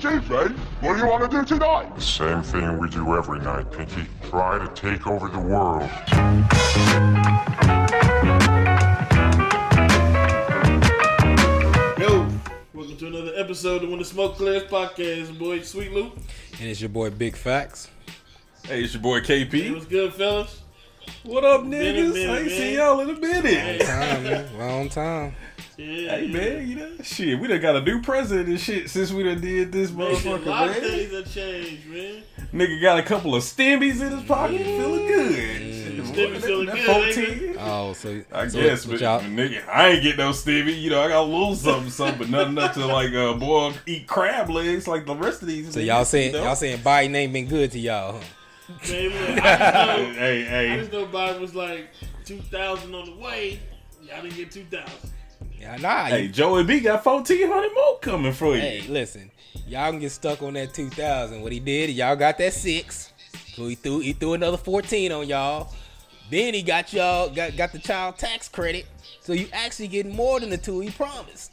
Tuesday, what do you want to do tonight? The same thing we do every night, Pinky. Try to take over the world. Yo, welcome to another episode of When the Smoke Clears podcast, boy. Sweet Loop. And it's your boy Big Facts. Hey, it's your boy Hey, KP. what's good, fellas? What up, Been a niggas? minute, I ain't seen y'all in a minute. Long Time, man. Long time. Yeah, Hey, man, you know, shit, we done got a new president and shit since we done did this Man, motherfucker, a lot of man. things have changed, man. Nigga got a couple of stimmies in his pocket, feeling good. Shit, Stimmy feeling that good, 14. Oh, so I so guess, what but y'all, nigga, I ain't get no Stevie. You know, I got a little something, something, but nothing enough to like, uh, boy, eat crab legs like the rest of these. so niggas, y'all saying you know? y'all saying Biden ain't been good to y'all, huh? Man, look, I just know, Hey, I just know Biden was like 2,000 on the way. Y'all didn't get 2,000. Yeah, nah. hey, you- Joey B got fourteen hundred more coming for you. hey, listen, y'all can get stuck on that 2000. What he did, y'all got that six. So he threw he threw another 14 on y'all. Then he got y'all got got the child tax credit. So you actually getting more than the two he promised.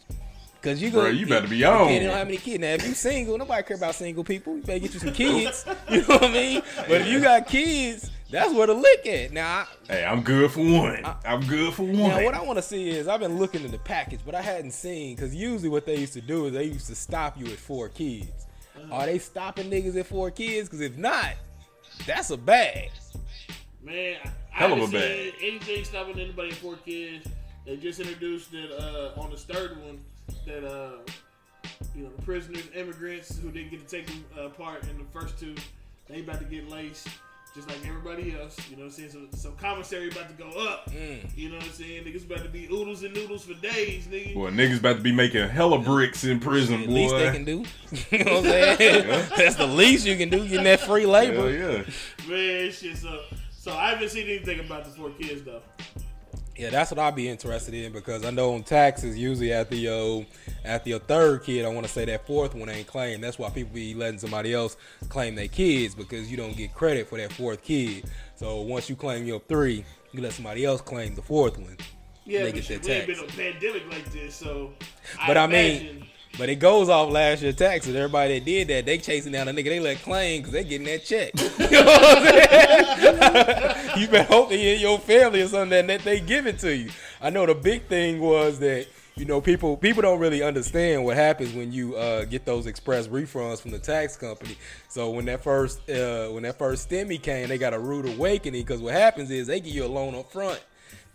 Cause you go, Bruh, you better be on. don't have many kids. Now, if you single, nobody care about single people. You better get you some kids. You know what I mean? But if you got kids, that's where to look at. Now, I, Hey, I'm good for one. I'm good for one. now what I want to see is I've been looking in the package, but I hadn't seen because usually what they used to do is they used to stop you at four kids. Are they stopping niggas at four kids? Because if not, that's a bag. Man, I, I Hell of a bag. anything stopping anybody in four kids. They just introduced it uh, on this third one that uh, you know the prisoners, immigrants who didn't get to take uh, part in the first two, they about to get laced. Just like everybody else, you know what I'm saying? So, so commissary about to go up. You know what I'm saying? Niggas about to be oodles and noodles for days, nigga. Boy, niggas about to be making hella bricks in prison, At boy. least they can do. you know what I'm saying? that's the least you can do, getting that free Hell labor. yeah. Man, shit. So, so I haven't seen anything about the four kids though. Yeah, that's what I'd be interested in because I know on taxes usually after your after your third kid, I want to say that fourth one ain't claimed. That's why people be letting somebody else claim their kids because you don't get credit for that fourth kid. So once you claim your three, you let somebody else claim the fourth one. Yeah, They but get we ain't been a pandemic like this, so. But I mean, imagine- but it goes off last year taxes. Everybody that did that, they chasing down a nigga. They let claim because they getting that check. You know what I'm saying? you been hoping in your family or something that, that they give it to you. I know the big thing was that you know people people don't really understand what happens when you uh, get those express refunds from the tax company. So when that first uh, when that first stimmy came, they got a rude awakening because what happens is they give you a loan up front.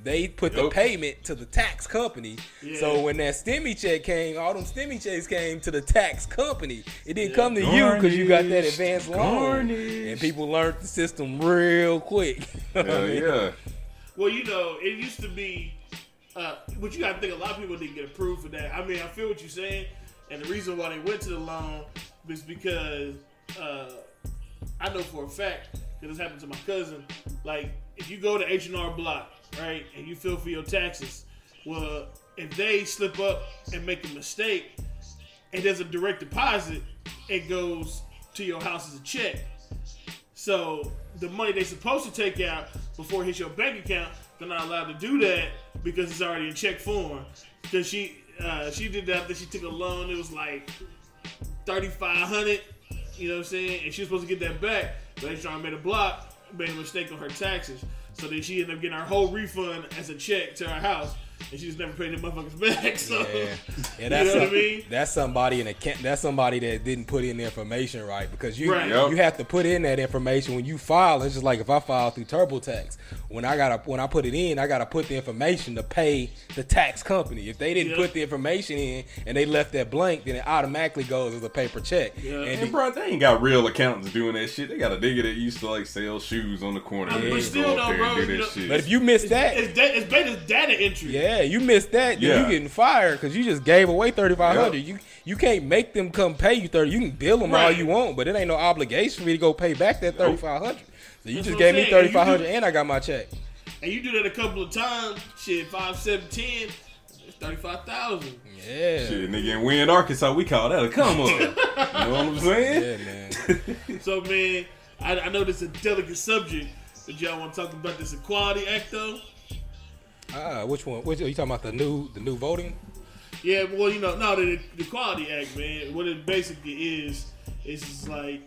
They put the payment to the tax company. Yeah. So when that stimmy check came, all them stimmy checks came to the tax company. It didn't come to you because you got that Garnished. advance loan. And people learned the system real quick. Hell yeah. Well, you know, it used to be, uh, but you got to think a lot of people didn't get approved for that. I mean, I feel what you're saying, and the reason why they went to the loan was because uh, I know for a fact because this happened to my cousin. Like, if you go to H and R Block, right, and you fill for your taxes, well, if they slip up and make a mistake, and there's a direct deposit, it goes to your house as a check. So the money they're supposed to take out before it hits your bank account, they're not allowed to do that because it's already in check form. Because she uh, she did that after she took a loan. It was like thirty five hundred. You know what I'm saying? And she was supposed to get that back, but they trying to make a block, made a mistake on her taxes. So then she ended up getting our whole refund as a check to our house, and she just never paid the motherfuckers back. So Yeah, yeah You that's know what I mean? that's somebody in a that's somebody that didn't put in the information right because you Right. Yep. you have to put in that information when you file. It's just like if I file through TurboTax, when I gotta when I put it in, I gotta put the information to pay the tax company. If they didn't Yeah. put the information in and they left that blank, then it automatically goes as a paper check. Yeah. And And bro, they ain't got real accountants doing that shit. They got a nigga that used to like sell shoes on the corner. Yeah, but still though, bro, you know- but if you miss it's, that, it's, da- it's better as data entry. Yeah, you missed that, then Yeah. you getting fired because you just gave away thirty five hundred. Yep. You you can't make them come pay you thirty. You can bill them all you want, but it ain't no obligation for me to go pay back that thirty five hundred. So you That's just gave me saying. thirty And you five hundred, do- and I got my check. And you do that a couple of times, shit, five, seven, ten, it's thirty-five thousand. Yeah, Shit, nigga, and we in Wynne, Arkansas, we call that a come up. you know what I'm saying? yeah, man. So man, I, I know this is a delicate subject, but y'all want to talk about this Equality Act though? Ah, which one? Which are you talking about? The new the new voting? Yeah, well, you know, no, the, the Equality Act, man. What it basically is is just like,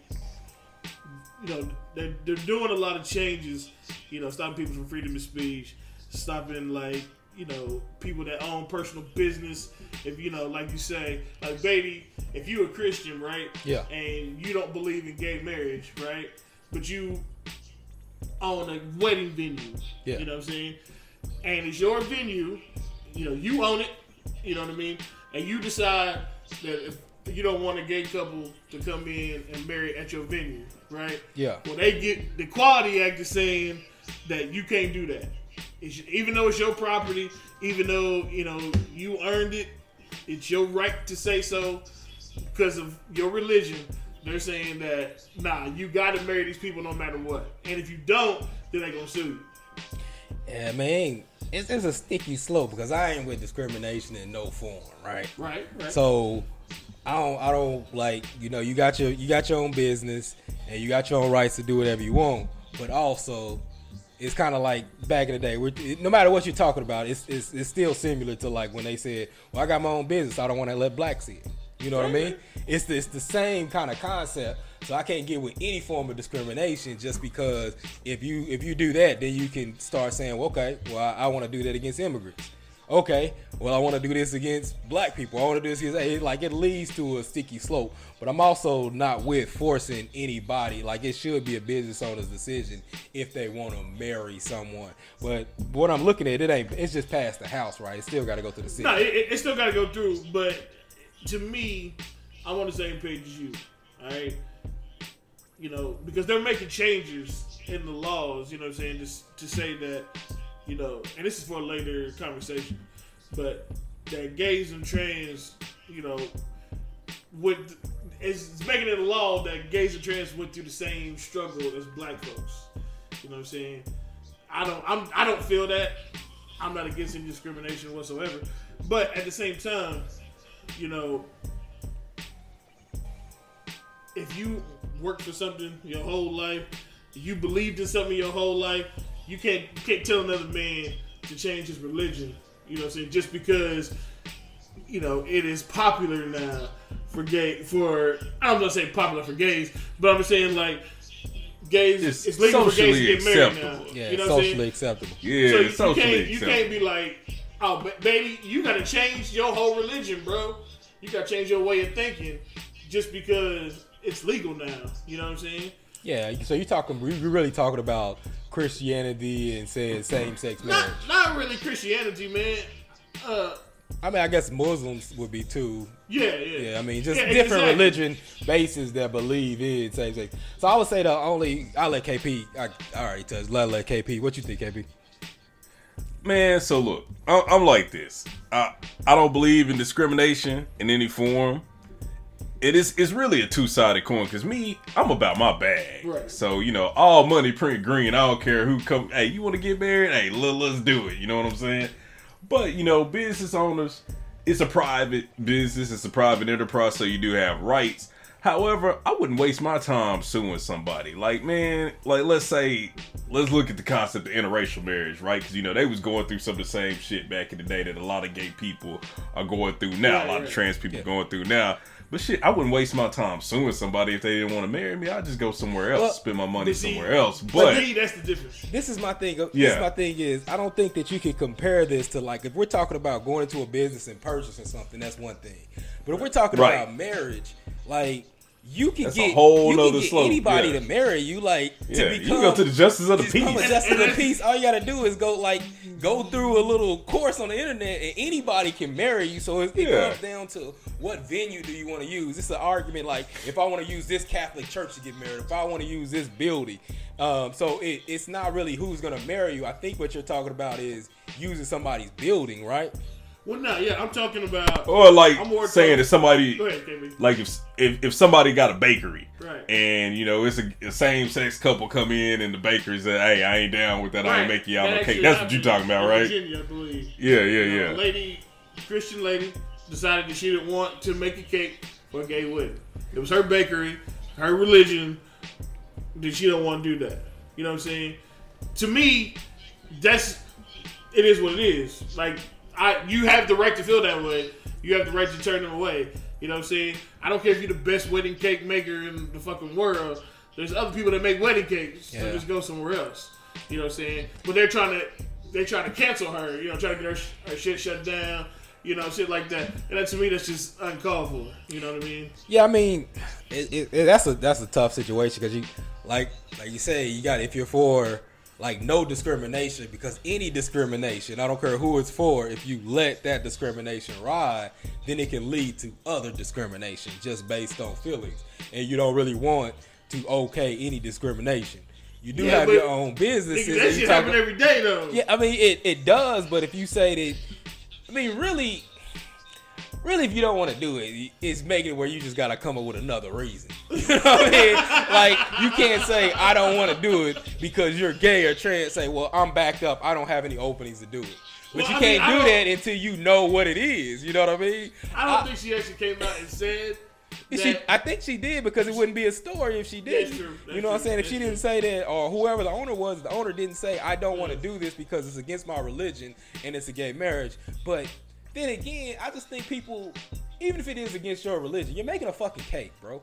you know, they're, they're doing a lot of changes. You know, stopping people from freedom of speech, stopping like, you know, people that own personal business. If you know, like you say, like baby, if you're a Christian, right? Yeah. And you don't believe in gay marriage, right? But you own a wedding venue. Yeah. You know what I'm saying? And it's your venue. You know, you own it. You know what I mean? And you decide that if you don't want a gay couple to come in and marry at your venue, right? Yeah. Well, they get the Equality Act is saying that you can't do that. It's, even though it's your property, even though you know you earned it, it's your right to say so because of your religion. They're saying that nah, you got to marry these people no matter what, and if you don't, then they gonna sue you. Yeah, man, it's, it's a sticky slope because I ain't with discrimination in no form, right? Right, right. So I don't I don't like you know you got your you got your own business and you got your own rights to do whatever you want, but also it's kind of like back in the day. We're, no matter what you're talking about, it's, it's it's still similar to like when they said, "Well, I got my own business. I don't want to let blacks in." You know what I mean? It's the, it's the same kind of concept. So I can't get with any form of discrimination just because if you if you do that, then you can start saying, well, "Okay, well, I, I want to do that against immigrants." okay, well, I want to do this against black people. I want to do this against it, like it leads to a sticky slope. But I'm also not with forcing anybody. Like it should be a business owner's decision if they want to marry someone. But what I'm looking at, it ain't. It's just past the house, right? It still got to go through the city. No, it, it, it still got to go through. But to me, I'm on the same page as you. All right. You know, because they're making changes in the laws. You know, what I'm saying just to say that, you know, and this is for a later conversation, but that gays and trans, you know, it's, it's making it a law that gays and trans went through the same struggle as black folks. You know what I'm saying? I don't I'm I don't feel that. I'm not against any discrimination whatsoever. But at the same time, you know, if you worked for something your whole life, you believed in something your whole life, you can't you can't tell another man to change his religion. You know what I'm saying? Just because you know it is popular now for gay for I'm gonna say popular for gays, but I'm saying like gays It's it's, legal for gays to get socially married now. acceptable. yeah, you know what I'm saying? socially acceptable. Yeah, So you, it's you can't you acceptable. can't be like, oh, ba- baby, you gotta change your whole religion, bro. You gotta change your way of thinking just because it's legal now. You know what I'm saying? Yeah, so you're talking. You're really talking about Christianity and saying same-sex Not marriage. not really Christianity, man. Uh, I mean, I guess Muslims would be too. yeah, yeah. Yeah, I mean, just Yeah, different exactly. religion bases that believe in same sex. So I would say the only I let KP. I, I already touched. Let let KP. What you think, KP? Man, so look, I- I'm like this. I I don't believe in discrimination in any form. It is it's really a two sided coin because me, I'm about my bag. Right. So you know, all money print green. I don't care who come. Hey, you want to get married? Hey, let, let's do it. You know what I'm saying? But you know, business owners, it's a private business. It's a private enterprise, so you do have rights. However, I wouldn't waste my time suing somebody. Like, man, like let's say, let's look at the concept of interracial marriage, right? Because you know they was going through some of the same shit back in the day that a lot of gay people are going through now. Right, a lot right. of trans people going through now. But shit, I wouldn't waste my time suing somebody if they didn't want to marry me. I'd just go somewhere else, Well, spend my money see- somewhere else. But But me, that's the difference. This is my thing. Uh, this Yeah. my thing is I don't think that you can compare this to like if we're talking about going into a business and purchasing something, that's one thing. But if we're talking Right. about marriage, like you can That's get whole you can get slope, anybody yeah. to marry you, like yeah, to you become. can go to the justice of the to become a peace. justice of the peace. All you gotta do is go like go through a little course on the internet, and anybody can marry you. So it, it Yeah. comes down to what venue do you want to use. It's an argument like if I want to use this Catholic church to get married, if I want to use this building. Um, so it, it's not really who's gonna marry you. I think what you're talking about is using somebody's building, right? Well, no, yeah, I'm talking about. Or like saying that somebody Go ahead, like if if, if somebody got a bakery Right. and you know it's a, a same sex couple come in and the baker said hey i ain't down with that i ain't making y'all That no cake that's what you happened talking about right Virginia, I believe. yeah yeah You know, yeah A lady, Christian lady, decided that she didn't want to make a cake for a gay wedding. It was her bakery, her religion, that she don't want to do that. You know what I'm saying? To me, that's it is what it is. Like I, you have the right to feel that way. you have the right to turn them away. You know what I'm saying? I don't care if you're the best wedding cake maker in the fucking world. There's other people that make wedding cakes, so Yeah. just go somewhere else. You know what I'm saying? But they're trying to they're trying to cancel her. You know, trying to get her, her shit shut down. You know, shit like that. And that to me, that's just uncalled for. You know what I mean? Yeah, I mean, it, it, it- that's a that's a tough situation because you like like you say you got if you're for like no discrimination because any discrimination I don't care who it's for if you let that discrimination ride then it can lead to other discrimination just based on feelings and you don't really want to okay any discrimination. You do Yeah, have your own businesses. That shit happen every day though. yeah, I mean it, it does, but if you say that, I mean really, really, if you don't want to do it, it's making it where you just gotta come up with another reason. You know what I mean? Like you can't say I don't want to do it because you're gay or trans. Say, well, I'm backed up. I don't have any openings to do it. But Well, you I can't I do that until you know what it is. You know what I mean? I don't think she actually came out and said. She, that- I think she did because it wouldn't be a story if she did. That's true. That's you know what I'm saying? If she didn't say that, or whoever the owner was, the owner didn't say, "I don't want to do this because it's against my religion and it's a gay marriage." But then again, I just think people, even if it is against your religion, you're making a fucking cake, bro.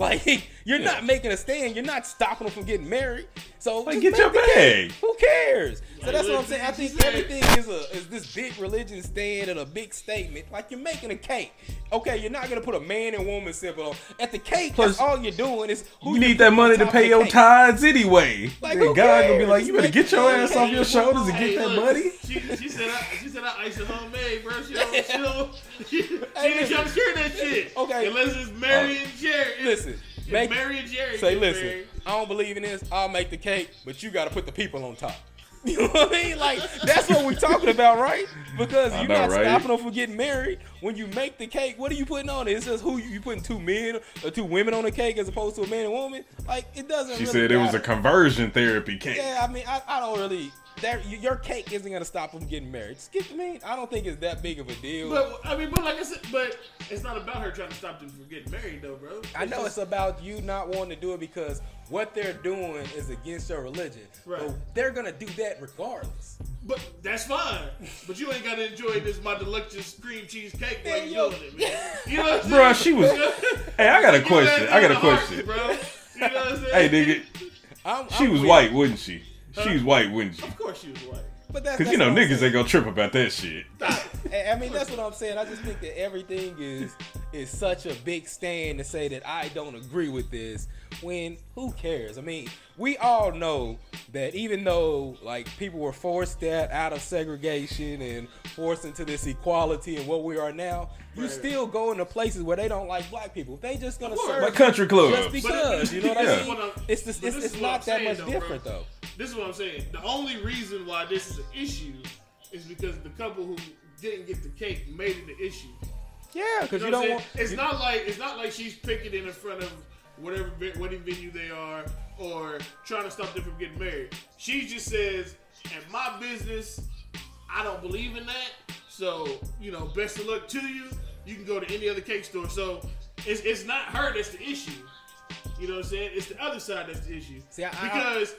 Like you're not making a stand. You're not stopping them from getting married. So Like, just get make your the cake. bag. Who cares? So Like, that's what I'm saying. I think everything is a is this big religion stand and a big statement. Like you're making a cake. Okay, you're not gonna put a man and woman symbol on at the cake. Plus, that's all you're doing is who You you need that money to pay your cake. tithes anyway. Like, Then who God gonna be like, you better get your ass the off your shoulders and Hey, get that look, money. She, she said I, she said I ice it homemade, bro. She don't, she don't, she, she Hey, ain't trying to share that shit. Okay. Unless it's Mary and Jerry. Listen, If make Mary and Jerry say listen. married, I don't believe in this. I'll make the cake, but you got to put the people on top. You know what I mean? Like that's what we're talking about, right? Because you're not right? stopping them from getting married. When you make the cake, what are you putting on it? It's just who you, you putting two men or two women on the cake as opposed to a man and woman. Like it doesn't. She really said it was a conversion therapy cake. Yeah, I mean, I, I don't really. That your cake isn't gonna stop them getting married. Just get, I mean, I don't think it's that big of a deal. But I mean, but like I said, but it's not about her trying to stop them from getting married, though, bro. I know just- it's about you not wanting to do it because what they're doing is against your religion. Right. But they're gonna do that regardless. But that's fine. But you ain't gotta enjoy this my delicious cream cheese cake while Yeah, you yo- doing it, man. You know what I'm Bruh, saying? she was- Hey, I got a question. I got a question. hearts, bro. You know what I'm saying? Hey, nigga, I'm, she I'm was with white, you. wouldn't she? She was white, wouldn't she? Of course she was white. But that's Because you know what niggas saying. ain't gonna trip about that shit. I I mean, that's what I'm saying. I just think that everything is is such a big stand to say that I don't agree with this. When who cares? I mean, we all know that even though like people were forced that out of segregation and forced into this equality and what we are now, you Right. still go into places where they don't like black people. They just gonna serve Like country clubs. just because. You know what Yeah. I mean? It's just, it's, this it's is not that much though, bro. different though. This is what I'm saying. The only reason why this is an issue is because the couple who didn't get the cake made it an issue. Yeah, because You you, know what don't want. It's you- not like it's not like she's picking it in front of whatever wedding venue they are or trying to stop them from getting married. She just says, "At my business, I don't believe in that. So you know, best of luck to you. You can go to any other cake store." So it's it's not her that's the issue. You know what I'm saying? It's the other side that's the issue. See, I- I- because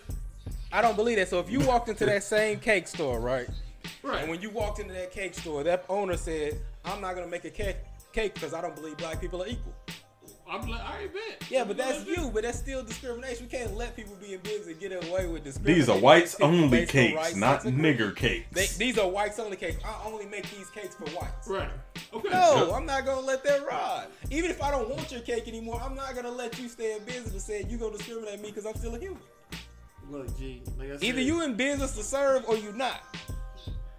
I don't believe that. So if you walked into that same cake store, right? right. And when you walked into that cake store, that owner said, "I'm not gonna make a cake cake because I don't believe black people are equal." I'm like, all right, bet. Yeah, but that's you. But that's still discrimination. We can't let people be in business and get away with discrimination. These are whites only based on cakes, race, not sex, and creed. nigger cakes. They, these are whites only cakes. I only make these cakes for whites. Right. Okay. No, I'm not gonna let that ride. Even if I don't want your cake anymore, I'm not gonna let you stay in business and say you gonna discriminate me because I'm still a human. Look, G. Like I said, Either you in business to serve or you not.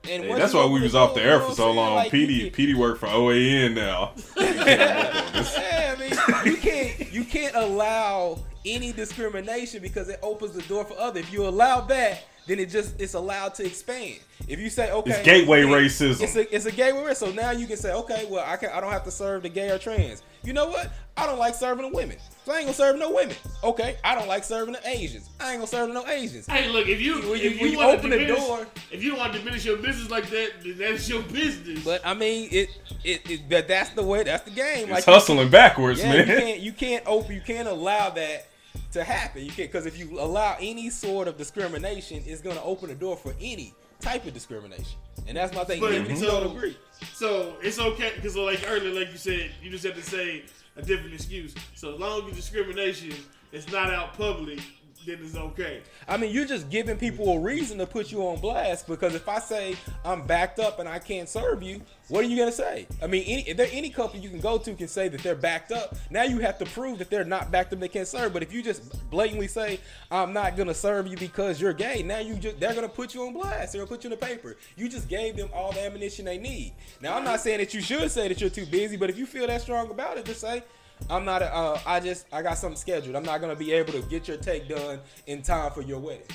And Hey, that's why we was off the air for so long. Like, PD PD work for OAN now. Yeah, I mean, you can't you can't allow any discrimination because it opens the door for other. If you allow that, then it just it's allowed to expand. If you say okay, It's gateway it- racism. It's a it's a gateway racism. So now you can say okay, well I can I don't have to serve the gay or trans. You know what? I don't like serving the women, so I ain't gonna serve no women. Okay, I don't like serving the Asians. I ain't gonna serve no Asians. Hey, look, if you When you- if when you, you open to the door- if you don't want to diminish your business like that, that's your business. But I mean, it it, it that that's the way that's the game. It's you- hustling backwards, Yeah, man. you can't you can't open you can't allow that to happen. You can't because if you allow any sort of discrimination, it's gonna open the door for any type of discrimination, and that's my thing. But Even if you so- don't agree. So it's okay because, like earlier, like you said, you just have to say a different excuse. So as long as discrimination is not out public, then it's okay. I mean, you're just giving people a reason to put you on blast because if I say I'm backed up and I can't serve you, what are you gonna say? I mean, any, if there any company you can go to can say that they're backed up. Now you have to prove that they're not backed up, they can't serve. But if you just blatantly say I'm not gonna serve you because you're gay, now you just they're gonna put you on blast. They're gonna put you in the paper. You just gave them all the ammunition they need. Now I'm not saying that you should say that you're too busy, but if you feel that strong about it, just say. I'm not. A, uh, I just. I got something scheduled. I'm not gonna be able to get your take done in time for your wedding.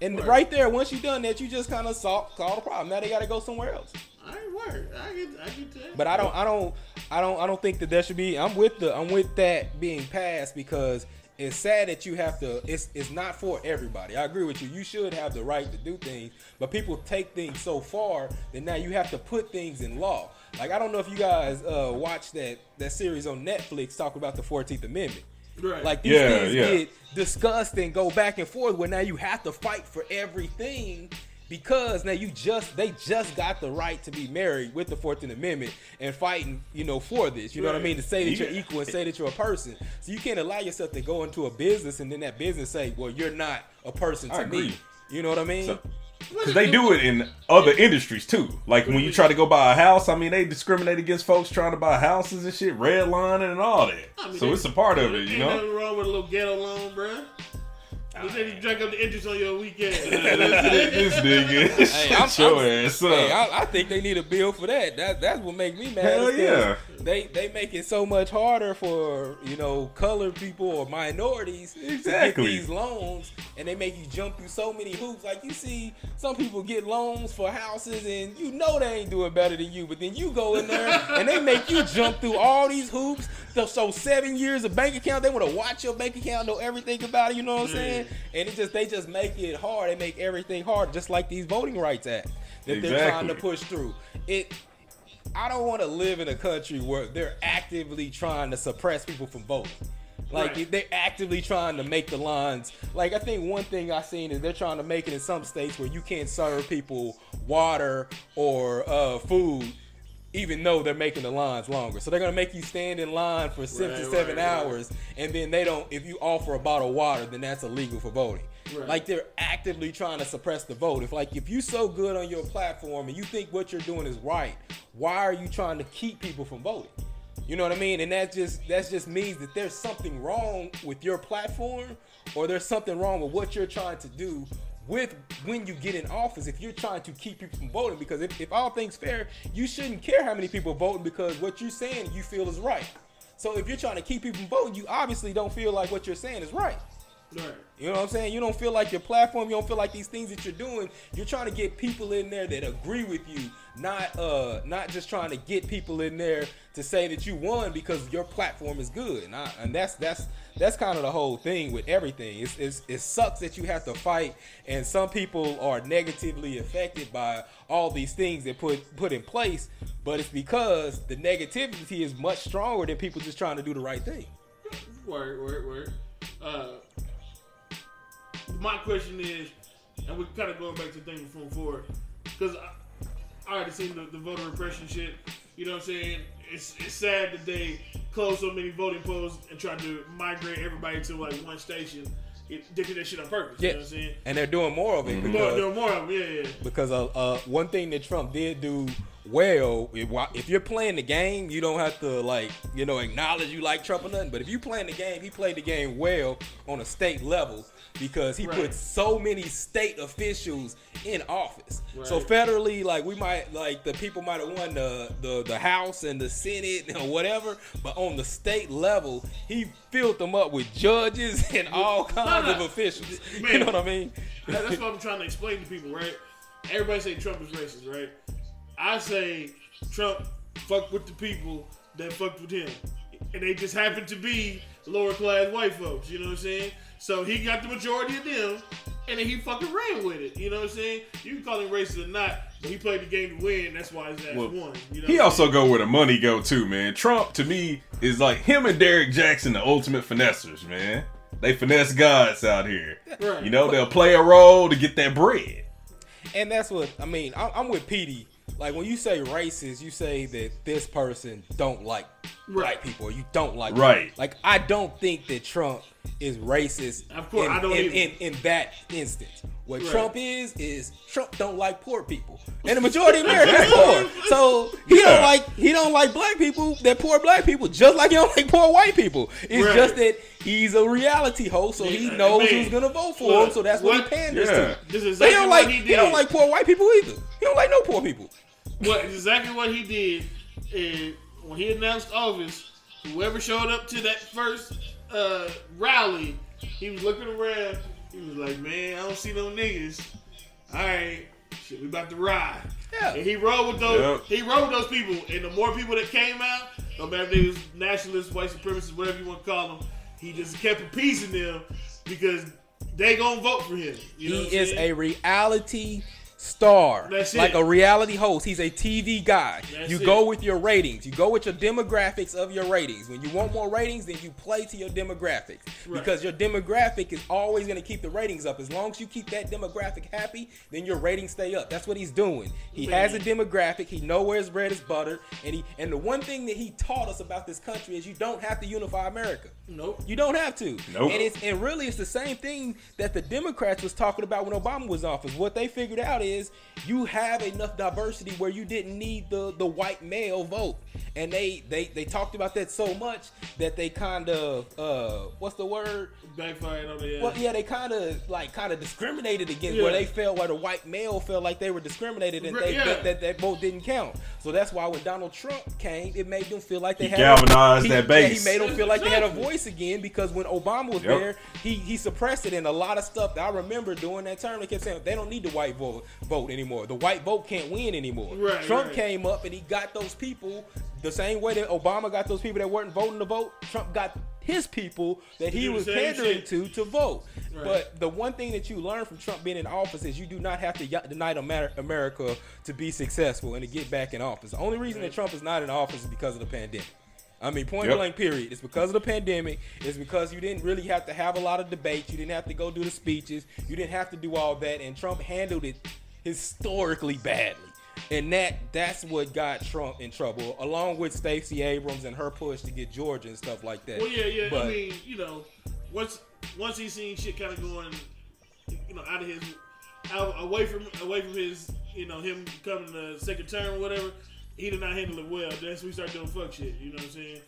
And Right. right, there, once you done that, you just kind of solve solve the problem. Now they gotta go somewhere else. I ain't worried. I get, I get that. But I don't. I don't. I don't. I don't think that there should be. I'm with the. I'm with that being passed because it's sad that you have to. It's. It's not for everybody. I agree with you. You should have the right to do things, but people take things so far that now you have to put things in law. Like I don't know if you guys uh, watched that that series on Netflix talking about the Fourteenth Amendment. Right. Like these Yeah, things yeah. get discussed and go back and forth where now you have to fight for everything because now you just they just got the right to be married with the 14th Amendment and fighting, you know, for this. You know what I mean? To say that you're equal and say that you're a person. So you can't allow yourself to go into a business and then that business say, Well, you're not a person to I agree. me. You know what I mean? So- Cause they do it in other industries too. Like when you try to go buy a house, I mean they discriminate against folks trying to buy houses and shit, redlining and all that. I mean, so it's a part of it, you Ain't know. nothing wrong with a little ghetto loan, bruh. You said you drank up the interest on your weekend. this nigga, Hey, I'm- shut your I'm- ass up. Hey, I, I think they need a bill for that. That that's what make me mad. Hell is 'cause yeah. They they make it so much harder for you know colored people or minorities Exactly. to get these loans, and they make you jump through so many hoops. Like you see, some people get loans for houses, and you know they ain't doing better than you, but then you go in there and they make you jump through all these hoops. So, so seven years of bank account, they want to watch your bank account, know everything about it. You know what I'm mm. saying? And it just they just make it hard. They make everything hard, just like these voting rights act that they're trying to push through. It. I don't want to live in a country where they're actively trying to suppress people from voting. Like Right. they're actively trying to make the lines. Like I think one thing I've seen is they're trying to make it in some states where you can't serve people water or uh, food, even though they're making the lines longer. So they're gonna make you stand in line for six Right, to seven right, hours, and then they don't. If you offer a bottle of water, then that's illegal for voting. Right. Like they're actively trying to suppress the vote. If like if you so good on your platform and you think what you're doing is right, why are you trying to keep people from voting? You know what I mean? And that just that just means that there's something wrong with your platform, or there's something wrong with what you're trying to do with when you get in office. If you're trying to keep people from voting, because if, if all things fair, you shouldn't care how many people voting because what you're saying you feel is right. So if you're trying to keep people from voting, you obviously don't feel like what you're saying is right. Right. You know what I'm saying? You don't feel like your platform, you don't feel like these things that you're doing, you're trying to get people in there that agree with you, not uh not just trying to get people in there to say that you won because your platform is good. And, I, and that's that's that's kind of the whole thing with everything. It's, it's it sucks that you have to fight and some people are negatively affected by all these things that put put in place, but it's because the negativity is much stronger than people just trying to do the right thing. Word, word, word. Uh, my question is, and we're kind of going back to the thing from before, because I, I already seen the, the voter repression shit. You know what I'm saying? It's, it's sad that they closed so many voting polls and tried to migrate everybody to like one station. It, they did that shit on purpose. You know what I'm saying? And they're doing more of it More, because are more of them. Yeah, yeah. because uh, uh, one thing that Trump did do well, if, if you're playing the game, you don't have to like you know acknowledge you like Trump or nothing. But if you playing the game, he played the game well on a state level because he Right. put so many state officials in office. So federally, like we might like the people might have won the, the the House and the Senate or whatever, but on the state level, he filled them up with judges and all kinds of officials. You know what I mean? That's what I'm trying to explain to people, right? Everybody say Trump is racist, right? I say Trump fucked with the people that fucked with him. And they just happen to be lower class white folks, you know what I'm saying? So he got the majority of them, and then he fucking ran with it, you know what I'm saying? You can call him racist or not, but he played the game to win, that's why his ass Well, won. You know He also saying? go where the money go too, man. Trump to me is like him and Derek Jackson, the ultimate finessers, man. They finesse gods out here. Right. You know, they'll play a role to get that bread. And that's what I mean. I'm, I'm with Petey. Like when you say racist, you say that this person don't like black people, or you don't like Right. Like I don't think that Trump is racist. Of course, in, I don't in, either. in, in that instance. What Right. Trump is is Trump don't like poor people, and the majority of Americans poor. So he Yeah. don't like he don't like black people that poor black people, just like he don't like poor white people. It's Right. just that he's a reality host, so he knows man. who's gonna vote for Look, him. So that's what, what- he panders Yeah. to. This is But exactly he don't like he he, don't like poor white people either. He don't like no poor people. What exactly what he did is when he announced office, whoever showed up to that first uh, rally, he was looking around. He was like, "Man, I don't see no niggas. All right, shit, we about to ride." Yeah. And he rode with those. Yep. He rode with those people, and the more people that came out, no matter if they was nationalists, white supremacists, whatever you want to call them, he just kept appeasing them because they gonna vote for him. You know he is saying? a reality star, like a reality host. He's a TV guy. That's you it. go with your ratings. You go with your demographics of your ratings. When you want more ratings, then you play to your demographics Right. because your demographic is always going to keep the ratings up. As long as you keep that demographic happy, then your ratings stay up. That's what he's doing. He has a demographic. He know where his bread is buttered, and he and the one thing that he taught us about this country is you don't have to unify America. Nope. You don't have to. Nope. And it's and really it's the same thing that the Democrats was talking about when Obama was in office. What they figured out is you have enough diversity where you didn't need the the white male vote. And they they they talked about that so much that they kind of uh what's the word? Backfired on the. Uh, Well, yeah, they kind of like kind of discriminated against where they felt where the white male felt like they were discriminated and they, yeah. that, that that vote didn't count. So that's why when Donald Trump came, it made them feel like they He had galvanized he- that yeah, base. he made them feel like they had a voice again because when Obama was Yep. there, he he suppressed it and a lot of stuff that I remember during that term. They kept saying they don't need the white vote vote anymore. The white vote can't win anymore. Right, Trump right. came up and he got those people the same way that Obama got those people that weren't voting to vote. Trump got his people that he was same pandering shit. to to vote. Right. But the one thing that you learn from Trump being in office is you do not have to y- unite Amer- America to be successful and to get back in office. The only reason that Trump is not in office is because of the pandemic. I mean, point Yep. blank, period. It's because of the pandemic. It's because you didn't really have to have a lot of debates. You didn't have to go do the speeches. You didn't have to do all that. And Trump handled it historically badly. And that that's what got Trump in trouble, along with Stacey Abrams and her push to get Georgia and stuff like that. Well, yeah, yeah. But- I mean, you know, once once he seen shit kind of going, you know, out of his, out away from away from his, you know, him coming to second term or whatever, he did not handle it well. That's when we start doing fuck shit. You know what I'm saying?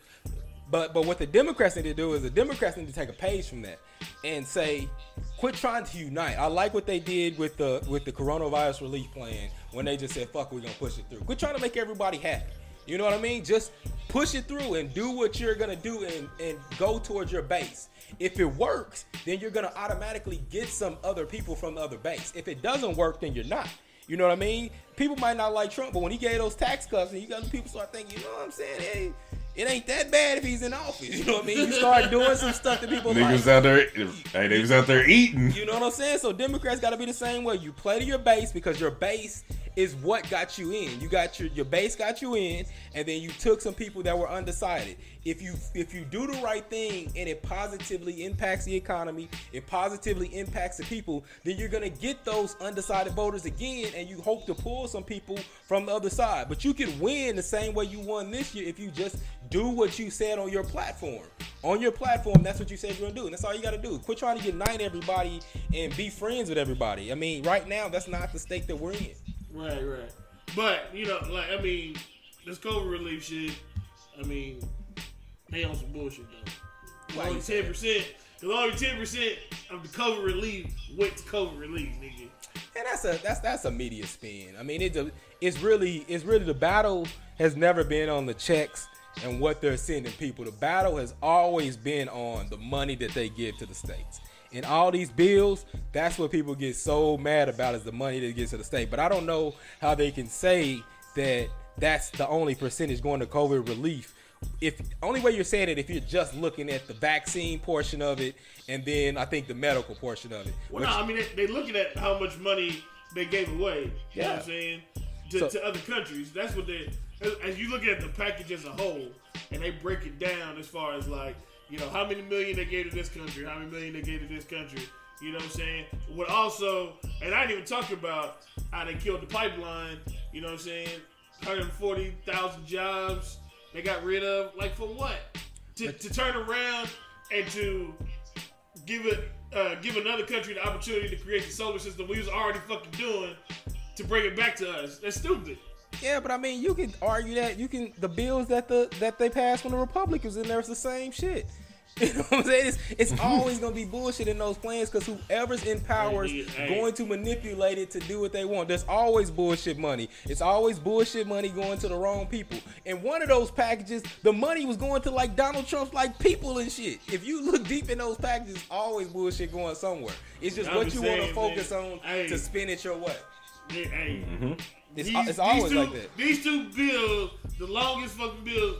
But but what the Democrats need to do is the Democrats need to take a page from that and say, quit trying to unite. I like what they did with the with the coronavirus relief plan when they just said, fuck, we're gonna push it through. Quit trying to make everybody happy. You know what I mean? Just push it through and do what you're gonna do and, and go towards your base. If it works, then you're gonna automatically get some other people from the other base. If it doesn't work, then you're not. You know what I mean? People might not like Trump, but when he gave those tax cuts, and you got people start thinking, you know what I'm saying? Hey, it ain't that bad if he's in office. You know what I mean? You start doing some stuff that people like. Niggas out there, hey, they was out there eating. You know what I'm saying? So Democrats got to be the same way. You play to your base because your base is what got you in. You got your your base got you in, and then you took some people that were undecided. If you if you do the right thing and it positively impacts the economy, it positively impacts the people, then you're gonna get those undecided voters again, and you hope to pull some people from the other side. But you can win the same way you won this year if you just do what you said on your platform. On your platform, that's what you said you're gonna do, and that's all you gotta do. Quit trying to unite everybody and be friends with everybody. I mean, right now, that's not the state that we're in. Right, right. But you know, like I mean, this COVID relief shit. I mean, they on some bullshit though. Only ten percent. Cause only ten percent of the COVID relief went to COVID relief, nigga. And that's a that's that's a media spin. I mean, it's a, it's really it's really the battle has never been on the checks and what they're sending people. The battle has always been on the money that they give to the states. And all these bills, that's what people get so mad about is the money that gets to the state. But I don't know how they can say that that's the only percentage going to COVID relief. If only way you're saying it if you're just looking at the vaccine portion of it and then I think the medical portion of it. Well, Which- no, I mean they, they looking at how much money they gave away. You know what Yeah. I'm saying? To, So- to other countries. That's what they. As, you look at the package as a whole, and they break it down as far as like, you know, how many million they gave to this country, how many million they gave to this country. You know what I'm saying? What also, and I didn't even talk about how they killed the pipeline. You know what I'm saying? 140,000 jobs they got rid of. Like for what? To, to turn around and to give it, uh, give another country the opportunity to create the solar system we was already fucking doing to bring it back to us. That's stupid. Yeah, but I mean, you can argue that you can the bills that the that they passed when the Republicans in there is the same shit. You know what I'm saying? It's, it's always gonna be bullshit in those plans because whoever's in power is going to manipulate it to do what they want. There's always bullshit money. It's always bullshit money going to the wrong people. And one of those packages, the money was going to like Donald Trump's like people and shit. If you look deep in those packages, always bullshit going somewhere. It's just I'm what you want to focus man. on Hey. to spin it your way. Yeah, hey, mm-hmm. It's, these, it's always two, like that. These two bills, the longest fucking bills,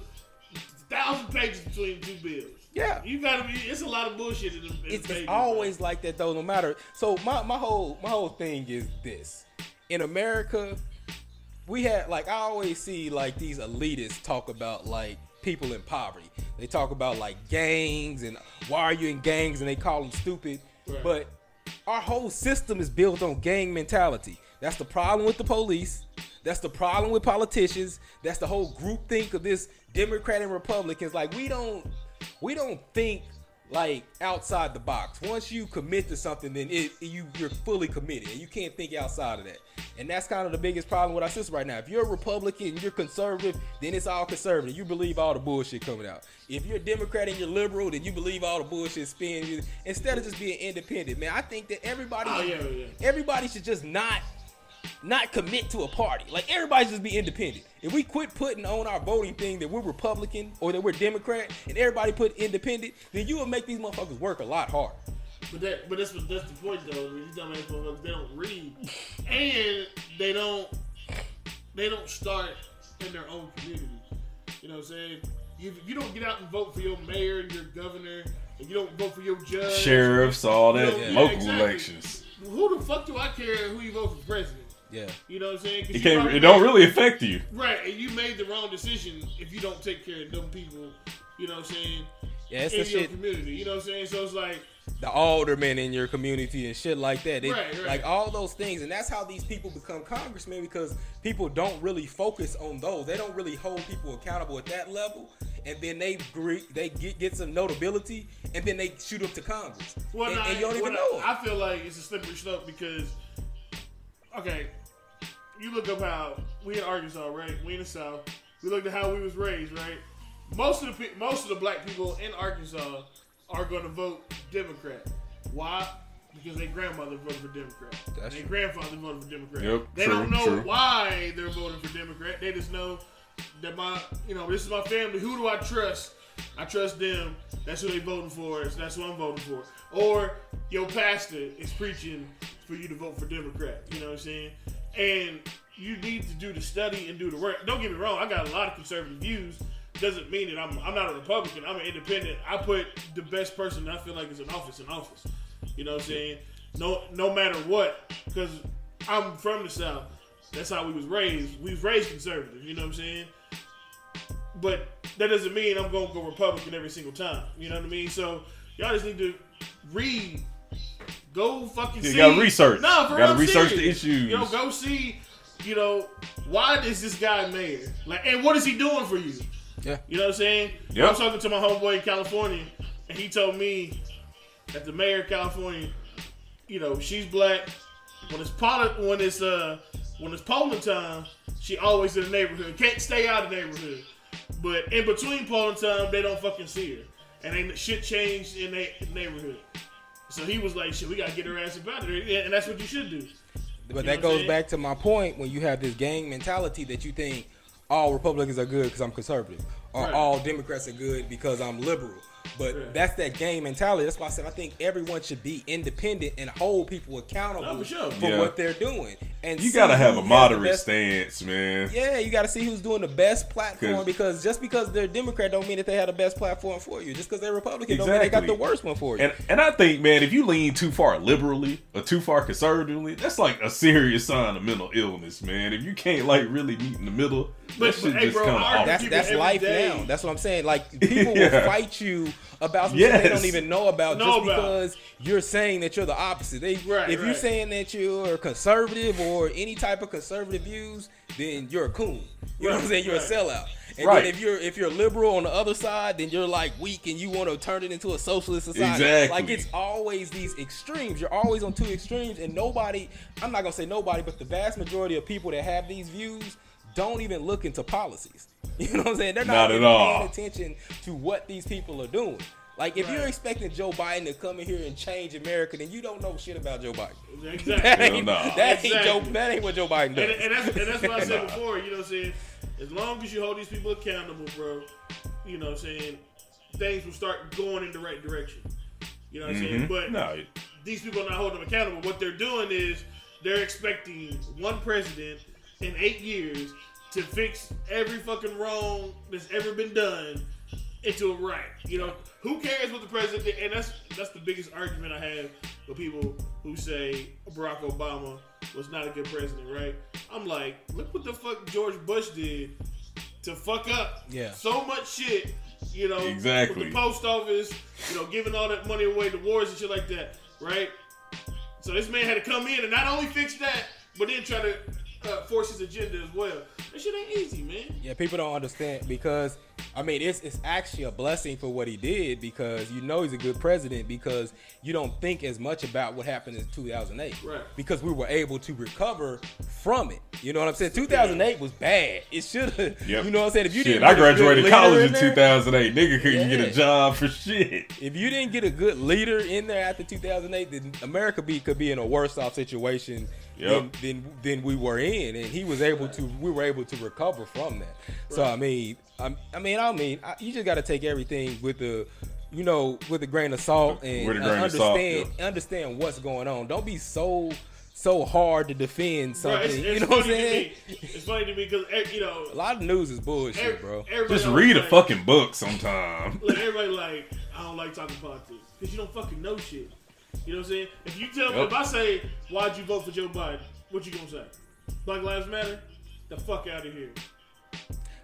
thousand pages between the two bills. Yeah. You gotta be. It's a lot of bullshit in the, in it's, pages, it's always like that though no matter so my, my whole my whole thing is this in america we had like i always see like these elitists talk about like people in poverty they talk about like gangs and why are you in gangs and they call them stupid Right. but our whole system is built on gang mentality that's the problem with the police that's the problem with politicians that's the whole group think of this democrat and republicans like we don't we don't think like outside the box. Once you commit to something, then it you you're fully committed, and you can't think outside of that. And that's kind of the biggest problem with our system right now. If you're a Republican, you're conservative, then it's all conservative. You believe all the bullshit coming out. If you're a Democrat and you're liberal, then you believe all the bullshit spin. Instead of just being independent, man, I think that everybody, Oh, yeah, yeah. everybody should just not not commit to a party. Like everybody just be independent. If we quit putting on our voting thing that we're Republican or that we're Democrat, and everybody put independent, then you will make these motherfuckers work a lot harder. But that, but that's what that's the point though. These dumbass motherfuckers, they don't read, and they don't, they don't start in their own community. You know what I'm saying? You, you don't get out and vote for your mayor, and your governor, and you don't vote for your judge, Sheriffs, all that, Yeah, local exactly. elections. Who the fuck do I care who you vote for president? Yeah. You know what I'm saying? It can't. It don't really affect you. Right, and you made the wrong decision if you don't take care of them people. You know what I'm saying? Yeah, it's in the your shit. community. You know what I'm saying? So it's like, The aldermen in your community and shit like that. They, Right, right. Like all those things, and that's how these people become congressmen because people don't really focus on those. They don't really hold people accountable at that level, and then they they get get some notability, and then they shoot up to Congress, well, and, nah, and you don't even well, know. it. I feel like it's a slippery slope because, okay, you look up how we in Arkansas, right? We in the South. We looked at how we was raised, right? Most of the pe- most of the black people in Arkansas are going to vote Democrat. Why? Because their grandmother voted for Democrat. That's their true. grandfather voted for Democrat. Yep, they true, don't know true. why they're voting for Democrat. They just know that my, you know, this is my family. Who do I trust? I trust them. That's who they voting for. So that's who I'm voting for. Or your pastor is preaching for you to vote for Democrat. You know what I'm saying? And you need to do the study and do the work. Don't get me wrong. I got a lot of conservative views. Doesn't mean that I'm I'm not a Republican. I'm an independent. I put the best person I feel like is in office in office. You know what I'm saying? No no matter what, because I'm from the South. That's how we was raised. We was raised conservative. You know what I'm saying? But that doesn't mean I'm gonna go Republican every single time. You know what I mean? So y'all just need to read. Go fucking You see. gotta research. No, for Gotta real, I'm research the serious. issues. You know, go see. You know, why is this guy mayor? Like, and what is he doing for you? yeah. You know what I'm saying? Yeah. I was talking to my homeboy in California, and he told me that the mayor of California, you know, she's black. When it's poli- when it's uh when it's polling time, she always in the neighborhood. Can't stay out of the neighborhood. But in between polling time, they don't fucking see her, and ain't shit changed in their neighborhood. So he was like, "Shit, we gotta get her ass up out of there," and that's what you should do. But know that goes back to my point when you have this gang mentality that you think all Republicans are good because I'm conservative, or Right. all Democrats are good because I'm liberal. But Right. that's that game mentality. That's why I said I think everyone should be independent and hold people accountable No, for sure. for Yeah. what they're doing. and You gotta have a moderate best- stance, man. Yeah, you got to see who's doing the best platform because just because they're Democrat don't mean that they have the best platform for you. Just because they're Republican don't mean they got the worst one for you. And and I think, man, if you lean too far liberally or too far conservatively, that's like a serious sign of mental illness, man. If you can't like really meet in the middle, But- that but, hey, just bro, kind of argue- that's that's life day. now. That's what I'm saying. Like people Yeah. will fight you about something Yes. they don't even know about Know just about. because you're saying that you're the opposite. They, Right, if you're saying that you're conservative or any type of conservative views, then you're a coon. You know what I'm saying? You're right. a sellout. And Right. then if you're if you're liberal on the other side, then you're like weak and you want to turn it into a socialist society. Exactly. Like it's always these extremes. You're always on two extremes, and nobody. I'm not gonna say nobody, but the vast majority of people that have these views don't even look into policies. You know what I'm saying? They're not, Not even at all. paying attention to what these people are doing. Like if you're expecting Joe Biden to come in here and change America, then you don't know shit about Joe Biden. That Exactly. ain't, no. that ain't Joe. Exactly. That ain't what Joe Biden does. And, and that's and that's what I said Nah. before. You know what I'm saying? As long as you hold these people accountable, bro. You know what I'm saying? Things will start going in the right direction. You know what I'm saying? Mhm. But no, these people are not holding them accountable. What they're doing is they're expecting one president in eight years to fix every fucking wrong that's ever been done into a right. You know, who cares what the president did? And that's that's the biggest argument I have with people who say Barack Obama was not a good president, right? I'm like, look what the fuck George Bush did to fuck up Yeah. so much shit. You know, Exactly. With the post office, you know, giving all that money away to wars and shit like that, right? So this man had to come in and not only fix that, but then try to uh, force his agenda as well. That shit ain't easy, man. Yeah, people don't understand because I mean it's it's actually a blessing for what he did because you know he's a good president because you don't think as much about what happened in 2008. Right. Because we were able to recover from it. You know what I'm saying? 2008 was bad. It should have. Yep. You know what I'm saying? If you shit, didn't I get a good graduated college in there- 2008. Nigga couldn't get a job for shit. If you didn't get a good leader in there after 2008, then America be could be in a worse off situation Yep. than, than than we were in, and he was able to. We were able to recover from that. So I mean, I, I mean, I mean, I, you just got to take everything with the, you know, with a grain of salt and uh, grain of salt, understand understand what's going on. Don't be so so hard to defend Bro, something. it's, you know what I'm saying? me. It's funny to me because you know, A lot of news is bullshit, every, bro. Just always read a fucking book sometime. Look, everybody like, I don't like talking politics because you don't fucking know shit. You know what I'm saying? If you tell me, Yep. if I say, why'd you vote for Joe Biden? What you gonna say? Black Lives Matter? The fuck out of here.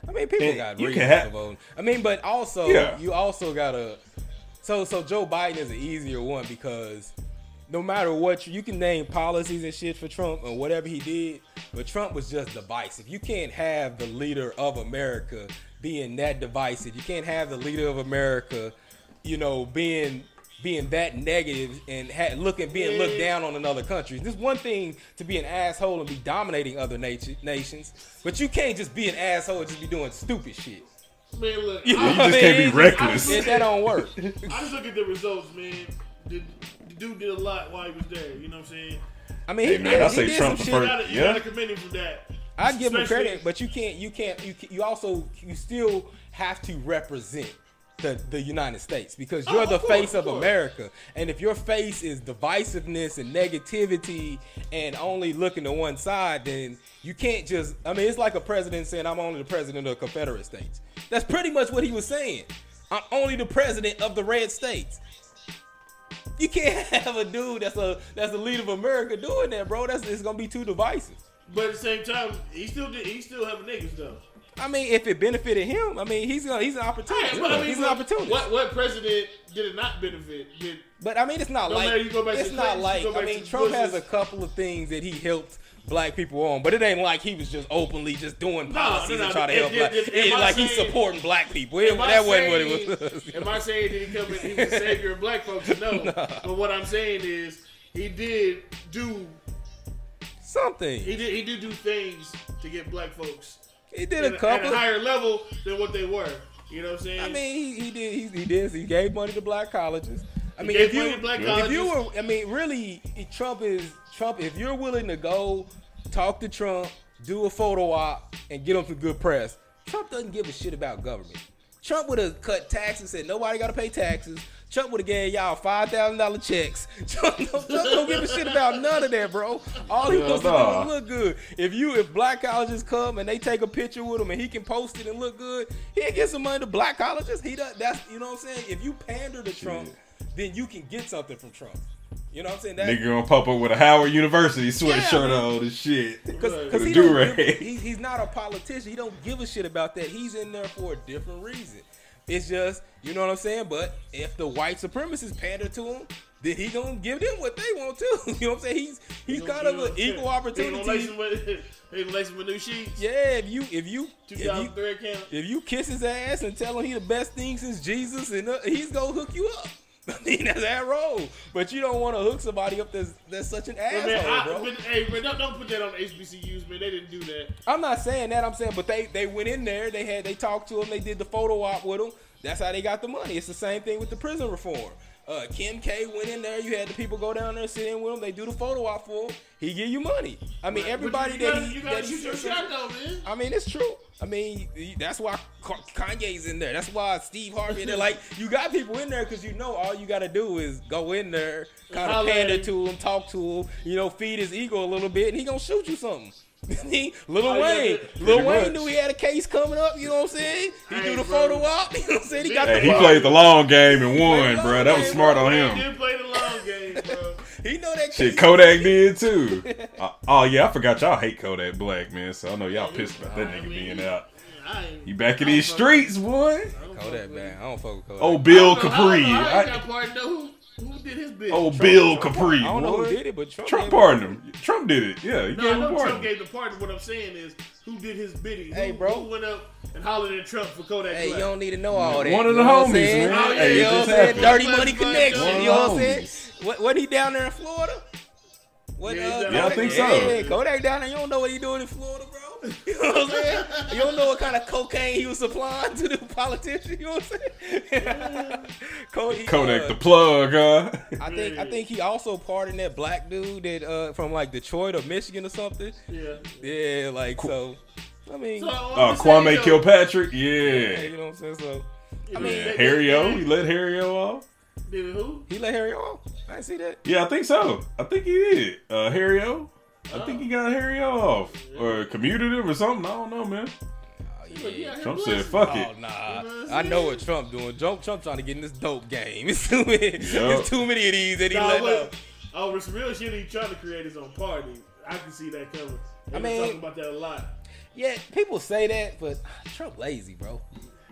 I mean, people And got you reasons can ha- to vote. I mean, but also Yeah. you also gotta. So so Joe Biden is an easier one because no matter what you, you can name policies and shit for Trump and whatever he did, but Trump was just divisive. If You can't have the leader of America being that divisive. You can't have the leader of America, you know, being being that negative and ha- looking being looked down on in other countries. This one thing to be an asshole and be dominating other nat- nations, but you can't just be an asshole and just be doing stupid shit. Man, look, You I, You just can't be reckless. it- that don't work. I just look at the results, man. The, the dude did a lot while he was there. You know what I'm saying? I mean, Hey, he, man, did, I he say did Trump some the You shit. first- gotta, you Yeah. gotta commend him for that. I give him credit, but you can't, you can't, you you also you still have to represent the the United States because oh, you're Oh, the course, face of of. America, and if your face is divisiveness and negativity and only looking to one side, then you can't just. I mean, it's like a president saying, "I'm only the president of the Confederate States." That's pretty much what he was saying. I'm only the president of the red states. You can't have a dude that's a that's the leader of America doing that, bro. That's it's gonna be too divisive. But at the same time, he still did. He still having niggas though. I mean, if it benefited him, I mean, he's gonna, he's an opportunist. Hey, but I mean, he's an look, opportunist. What what president did it not benefit? Did But I mean, it's not No like matter you go back it's not Clinton, like you go I mean, Trump has a couple of things that he helped black people on, but it ain't like he was just openly just doing No, policies no, and trying to If- help black. if- if like he's supporting black people. It, that wasn't what saying- it was. Am? I saying did he come in? He was the savior of black folks? No. But what I'm saying is he did do. Something He did. He did do things to get black folks he did a a, at a higher level than what they were. You know what I'm saying? I mean, he, he did. He, he did. He gave money to black colleges. I mean, if you money to black if you were, I mean, really, Trump is Trump. If you're willing to go talk to Trump, do a photo op, and get him some good press, Trump doesn't give a shit about government. Trump would have cut taxes, said nobody got to pay taxes. Trump would have gave y'all five thousand dollar checks. Trump don't give a shit about none of that, bro. All he wants to do is look good. If you if black colleges come and they take a picture with him and he can post it and look good, he'll get some money to black colleges. He does that's you know what I'm saying? If you pander to Trump, then you can get something from Trump. You know what I'm saying? That, Nigga gonna pop up with a Howard University sweatshirt Yeah, on and shit. Because he give, he, he's not a politician. He don't give a shit about that. He's in there for a different reason. It's just, you know what I'm saying? But if the white supremacists pander to him, then he gonna give them what they want too. You know what I'm saying? He's he's kind of an equal He lace opportunity. him with, he gonna lace him with new sheets. Yeah, if you if you if you if you kiss his ass and tell him he the best thing since Jesus, and uh, he's gonna hook you up. I mean that's that role, but you don't want to hook somebody up that's that's such an But asshole, man, I, bro. but, hey, man, don't, don't put that on HBCUs, man. They didn't do that. I'm not saying that. I'm saying, but they they went in there. They had they talked to him. They did the photo op with him. That's how they got the money. It's the same thing with the prison reform. Uh, Kim K went in there. You had the people go down there, sit in with him. They do the photo op for him. He give you money. I mean, everybody you, that gotta, he you gotta that he shoot your shot though, man. I mean, it's true. I mean, that's why Kanye's in there. That's why Steve Harvey in there. Like, you got people in there because you know all you got to do is go in there, kind of pander to him, talk to him, you know, feed his ego a little bit, and he gonna shoot you something. he, Lil Oh, Wayne, pretty Lil Wayne much. knew he had a case coming up. You know what I'm saying? He Hey, do the bro. photo op. You know what I'm saying? He got Hey, the he money. played the long game and won, bro. That was smart on him. did play the long game, bro. He know that Shit. Kodak did too. Uh, oh yeah, I forgot y'all hate Kodak Black, man. So I know y'all pissed about that nigga being out. You back in these streets, boy. I don't fuck Kodak man. I don't fuck with Kodak. Oh, I Bill don't know- I don't Kapri. know how he I- got pardoned, though. Who, who did his bit? Oh, Bill Kapri. I don't know boy. who did it, but Trump, Trump pardoned him. Trump did it. Yeah, he No, gave I know a Trump pardon. gave the pardon. What I'm saying is, who did his bidding? Hey, who, bro. Who went up and hollered at Trump for Kodak Hey, you don't need to know all that. One of the know what I'm homies, man. Oh, yeah, Hey, you know what I'm saying? Dirty money connection. You know what I'm saying? What, what he down there in Florida? What, Yeah, uh, Yeah, I think so. Yeah, Kodak down there. You don't know what he doing in Florida, bro. You know what I'm saying? You don't know what kind of cocaine he was supplying to the politicians. You know what I'm saying? Kodak, Kodak the plug, huh? I think I think he also pardoned that black dude that uh, from like Detroit or Michigan or something. Yeah. Yeah, like so. I mean, So, Uh, I'm saying, Kwame Kilpatrick. yeah, Yeah. you know what I'm saying. So I mean, Yeah, Harry O. He let Harry O off. Did who? he let Harry off. I didn't see that. Yeah, I think so. I think he did. Uh, Harry O. I think he got Harry off or commuted him or something. I don't know, man. Oh, yeah, Trump said, "Fuck Oh it." nah, You know what I'm know what Trump doing. Trump, Trump trying to get in this dope game. It's too many. Yup. It's too many of these that he Nah, let but- up. Oh, it's real shit. He trying to create his own party. I can see that coming. They I been mean- talking about that a lot. Yeah, people say that, but Trump lazy, bro.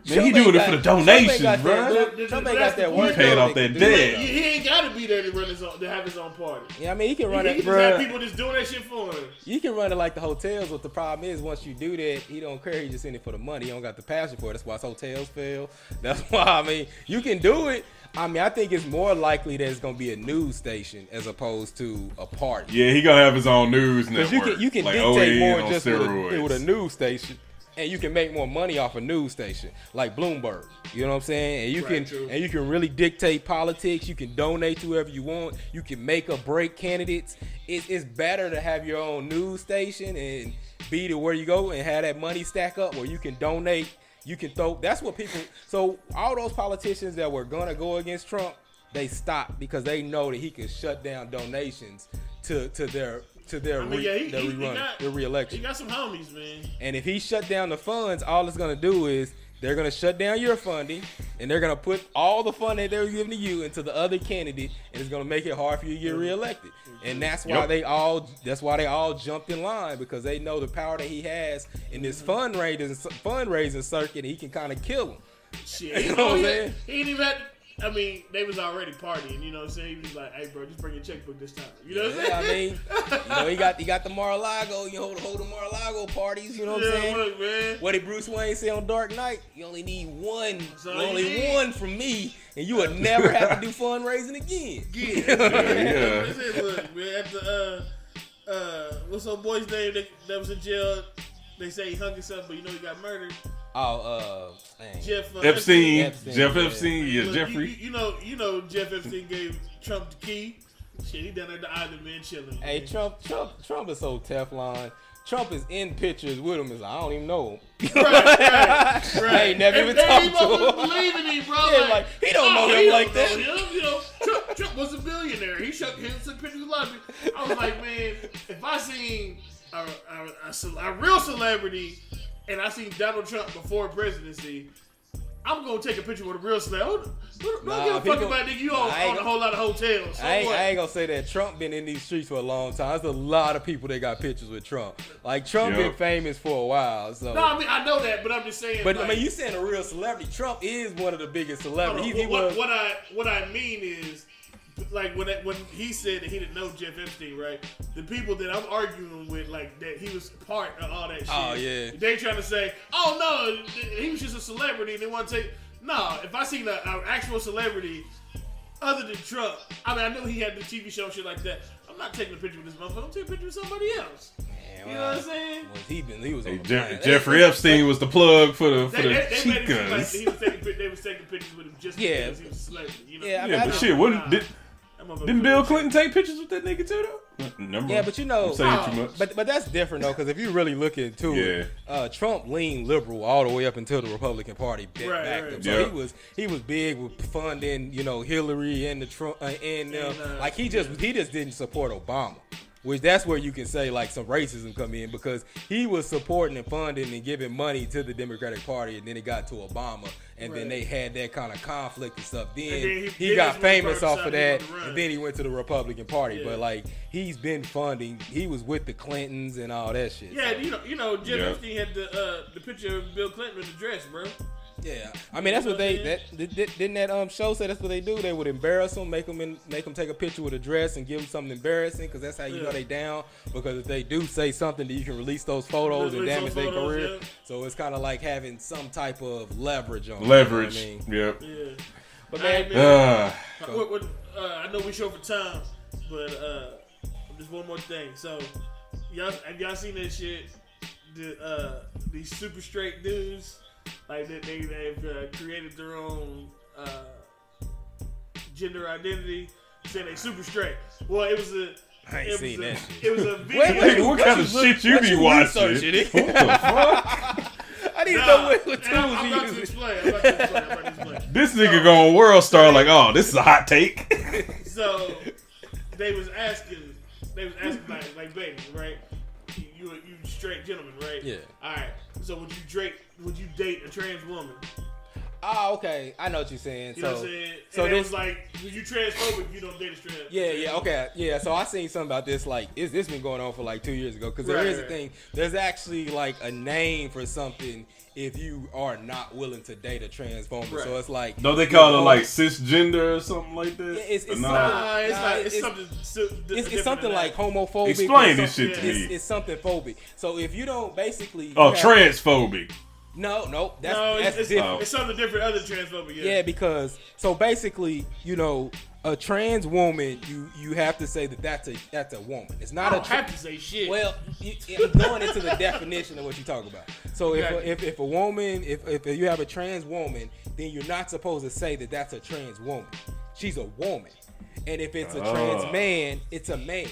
Man, Trump he doing ain't it for the got- Trump ain't donations, bro. that- Th- Trump ain't got that work. point, Paying off that debt. He, he ain't got to be there to run his own, to have his own party. Yeah, I mean, he can He, run he it. just have people just doing that shit for him. You can run it like the hotels, but the problem is once you do that, he don't care. He just in it for the money. He don't got the passion for it. That's why his hotels fail. That's why I mean you can do it. I mean, I think it's more likely that it's gonna be a news station as opposed to a party. Yeah, he gonna have his own news network. Because you can you can like dictate OAN more on just with a, with a news station, and you can make more money off a news station like Bloomberg. You know what I'm saying? And you Right, can true. and you can really dictate politics. You can donate to whoever you want. You can make or break candidates. It's, it's better to have your own news station and be to where you go and have that money stack up where you can donate. You can throw. That's what people. So all those politicians that were gonna go against Trump, they stopped because they know that he can shut down donations to to their to their I mean, re, yeah, he, their he, he rerun, got, their he got some homies, man. And if he shut down the funds, all it's gonna do is they're gonna shut down your funding, and they're gonna put all the funding they're giving to you into the other candidate, and it's gonna make it hard for you to get mm-hmm. reelected. And mm-hmm. that's why Yep. they all that's why they all jumped in line because they know the power that he has in this mm-hmm. fundraising fundraising circuit. And he can kind of kill them. Shit. You know what I'm oh, saying? he ain't even had to, I mean, they was already partying, you know what I'm saying? He was like, hey, bro, just bring your checkbook this time. You know what I'm Yeah, I saying? mean, you know, he got he got the Mar-a-Lago, you know, the whole the Mar-a-Lago parties. You know what I'm saying? look, man. What did Bruce Wayne say on Dark Knight? You only need one, That's all you you only need. one from me, and you would never have to do fundraising again. Yeah, Yeah. That's it, look, man. At the, uh, uh, what's old boy's name that, that was in jail? They say he hung himself, but you know he got murdered. Oh, uh, dang. Jeff uh, Epstein, Epstein, Jeff yeah. Epstein, yeah, Look, Jeffrey. You, you, you know, you know, Jeff Epstein gave Trump the key. Shit, he down at the island, man, chilling. Hey, man. Trump, Trump, Trump is so Teflon. Trump is in pictures with him. Is like, I don't even know him. Right, right, right. I ain't never And even talked to him. believe in him, bro. Yeah, like, he don't know him he like that. him, You know, Trump, Trump was a billionaire. He showed him some pictures with a lot of people. I was like, man, if I seen a, a, a, ce- a real celebrity and I seen Donald Trump before presidency, I'm gonna take a picture with a real celebrity. Don't, don't Nah, give a fuck people- about nigga. You on, I ain't on a whole lot of hotels. So I ain't. I ain't gonna say that Trump been in these streets for a long time. There's a lot of people that got pictures with Trump. Like Trump Yeah. been famous for a while. So, no, I mean I know that, but I'm just saying. but like, I mean, you saying a real celebrity? Trump is one of the biggest Hold celebrities. He, he what, was. what I what I mean is, like when that, when he said that he didn't know Jeff Epstein, right? The people that I'm arguing with, like that he was part of all that oh, shit. Oh, yeah. They trying to say, oh no, he was just a celebrity, and they want to take. No, if I seen an actual celebrity other than Trump, I mean, I know he had the TV show and shit like that. I'm not taking a picture with this motherfucker. I'm taking a picture with somebody else. Man, You know what I'm saying? Was he been? He was Hey, the Je- planet. Jeffrey Epstein was the plug for the for They, the they, they made like he was taking, they was taking pictures with him just Yeah. because he was a celebrity. You know? Yeah, I mean, Yeah, I but shit, wasn't did, That motherfucker didn't Bill Clinton take pictures with that nigga too though? Never Yeah, but you know, saying Oh, too much. But but that's different though, because if you really look into it, uh, Trump leaned liberal all the way up until the Republican Party back, Right, backed right. him. So Yeah. he was he was big with funding, you know, Hillary and the Trump uh, and uh, And, uh, like he just he just didn't support Obama. Which that's where you can say like some racism come in because he was supporting and funding and giving money to the Democratic Party and then it got to Obama and then they had that kind of conflict and stuff. Then, And then he- he, then got that's when he famous off of that wanted to run. and then he went to the Republican Party. Yeah. But like he's been funding. He was with the Clintons and all that shit. Yeah, so, you know, you know, Jeff Yeah. Epstein had the uh, the picture of Bill Clinton in the dress, bro. Yeah. I mean, that's what they that did- did- didn't that um show say that's what they do. They would embarrass them, make them in, make them take a picture with a dress and give them something embarrassing because that's how you know they down. Because if they do say something, that you can release those photos and damage their photos, career. yeah. So it's kind of like having some type of leverage on them, Leverage. You know I mean? Yep. Yeah. But All right, man, What, what, uh, I know we short for time, but uh, just one more thing. So, y'all have y'all seen that shit? The uh, these super straight dudes, like that they they've uh, created their own uh, gender identity, saying they super straight. Well, it was a. I ain't it seen was a, that shit. It was a video. Wait, wait, what what kind of look- shit you be watching? What the fuck? I didn't Nah, know what, what and I'm, tools I'm he about to used. explain. I'm about to explain. I'm about to explain. This nigga going world star like, oh, this is a hot take. So they was asking, they was asking like, like baby, right? You you you straight gentleman, right? Yeah. All right. So would you date would you date a trans woman? Oh, okay. I know what you're saying. You so, know what I'm saying? so and it this was like, you transphobic? You don't date a trans. Yeah, trans yeah, okay, yeah. So I seen something about this. Like, is this been going on for like two years ago? Because there Right, is a thing. There's actually like a name for something if you are not willing to date a trans woman. Right. So it's like Don't they call it like cisgender or something like that? Yeah, it's- it's Or not- Nah, it's Nah, not. It's, it's- something. it's, it's something like homophobic. Explain this shit to it's, me. It's something phobic. So if you don't basically, you Oh, have- transphobic. No, no, that's no, that's it's, it's, different. Oh. it's something different other transphobic. Yeah. Yeah, because so basically, you know, a trans woman, you you have to say that that's a that's a woman. It's not a don't tra- have to say shit. Well, you, I'm going into the definition of what you talk about. So if, Okay. a, if if a woman, if if you have a trans woman, then you're not supposed to say that that's a trans woman. She's a woman, and if it's a trans Oh. man, it's a man.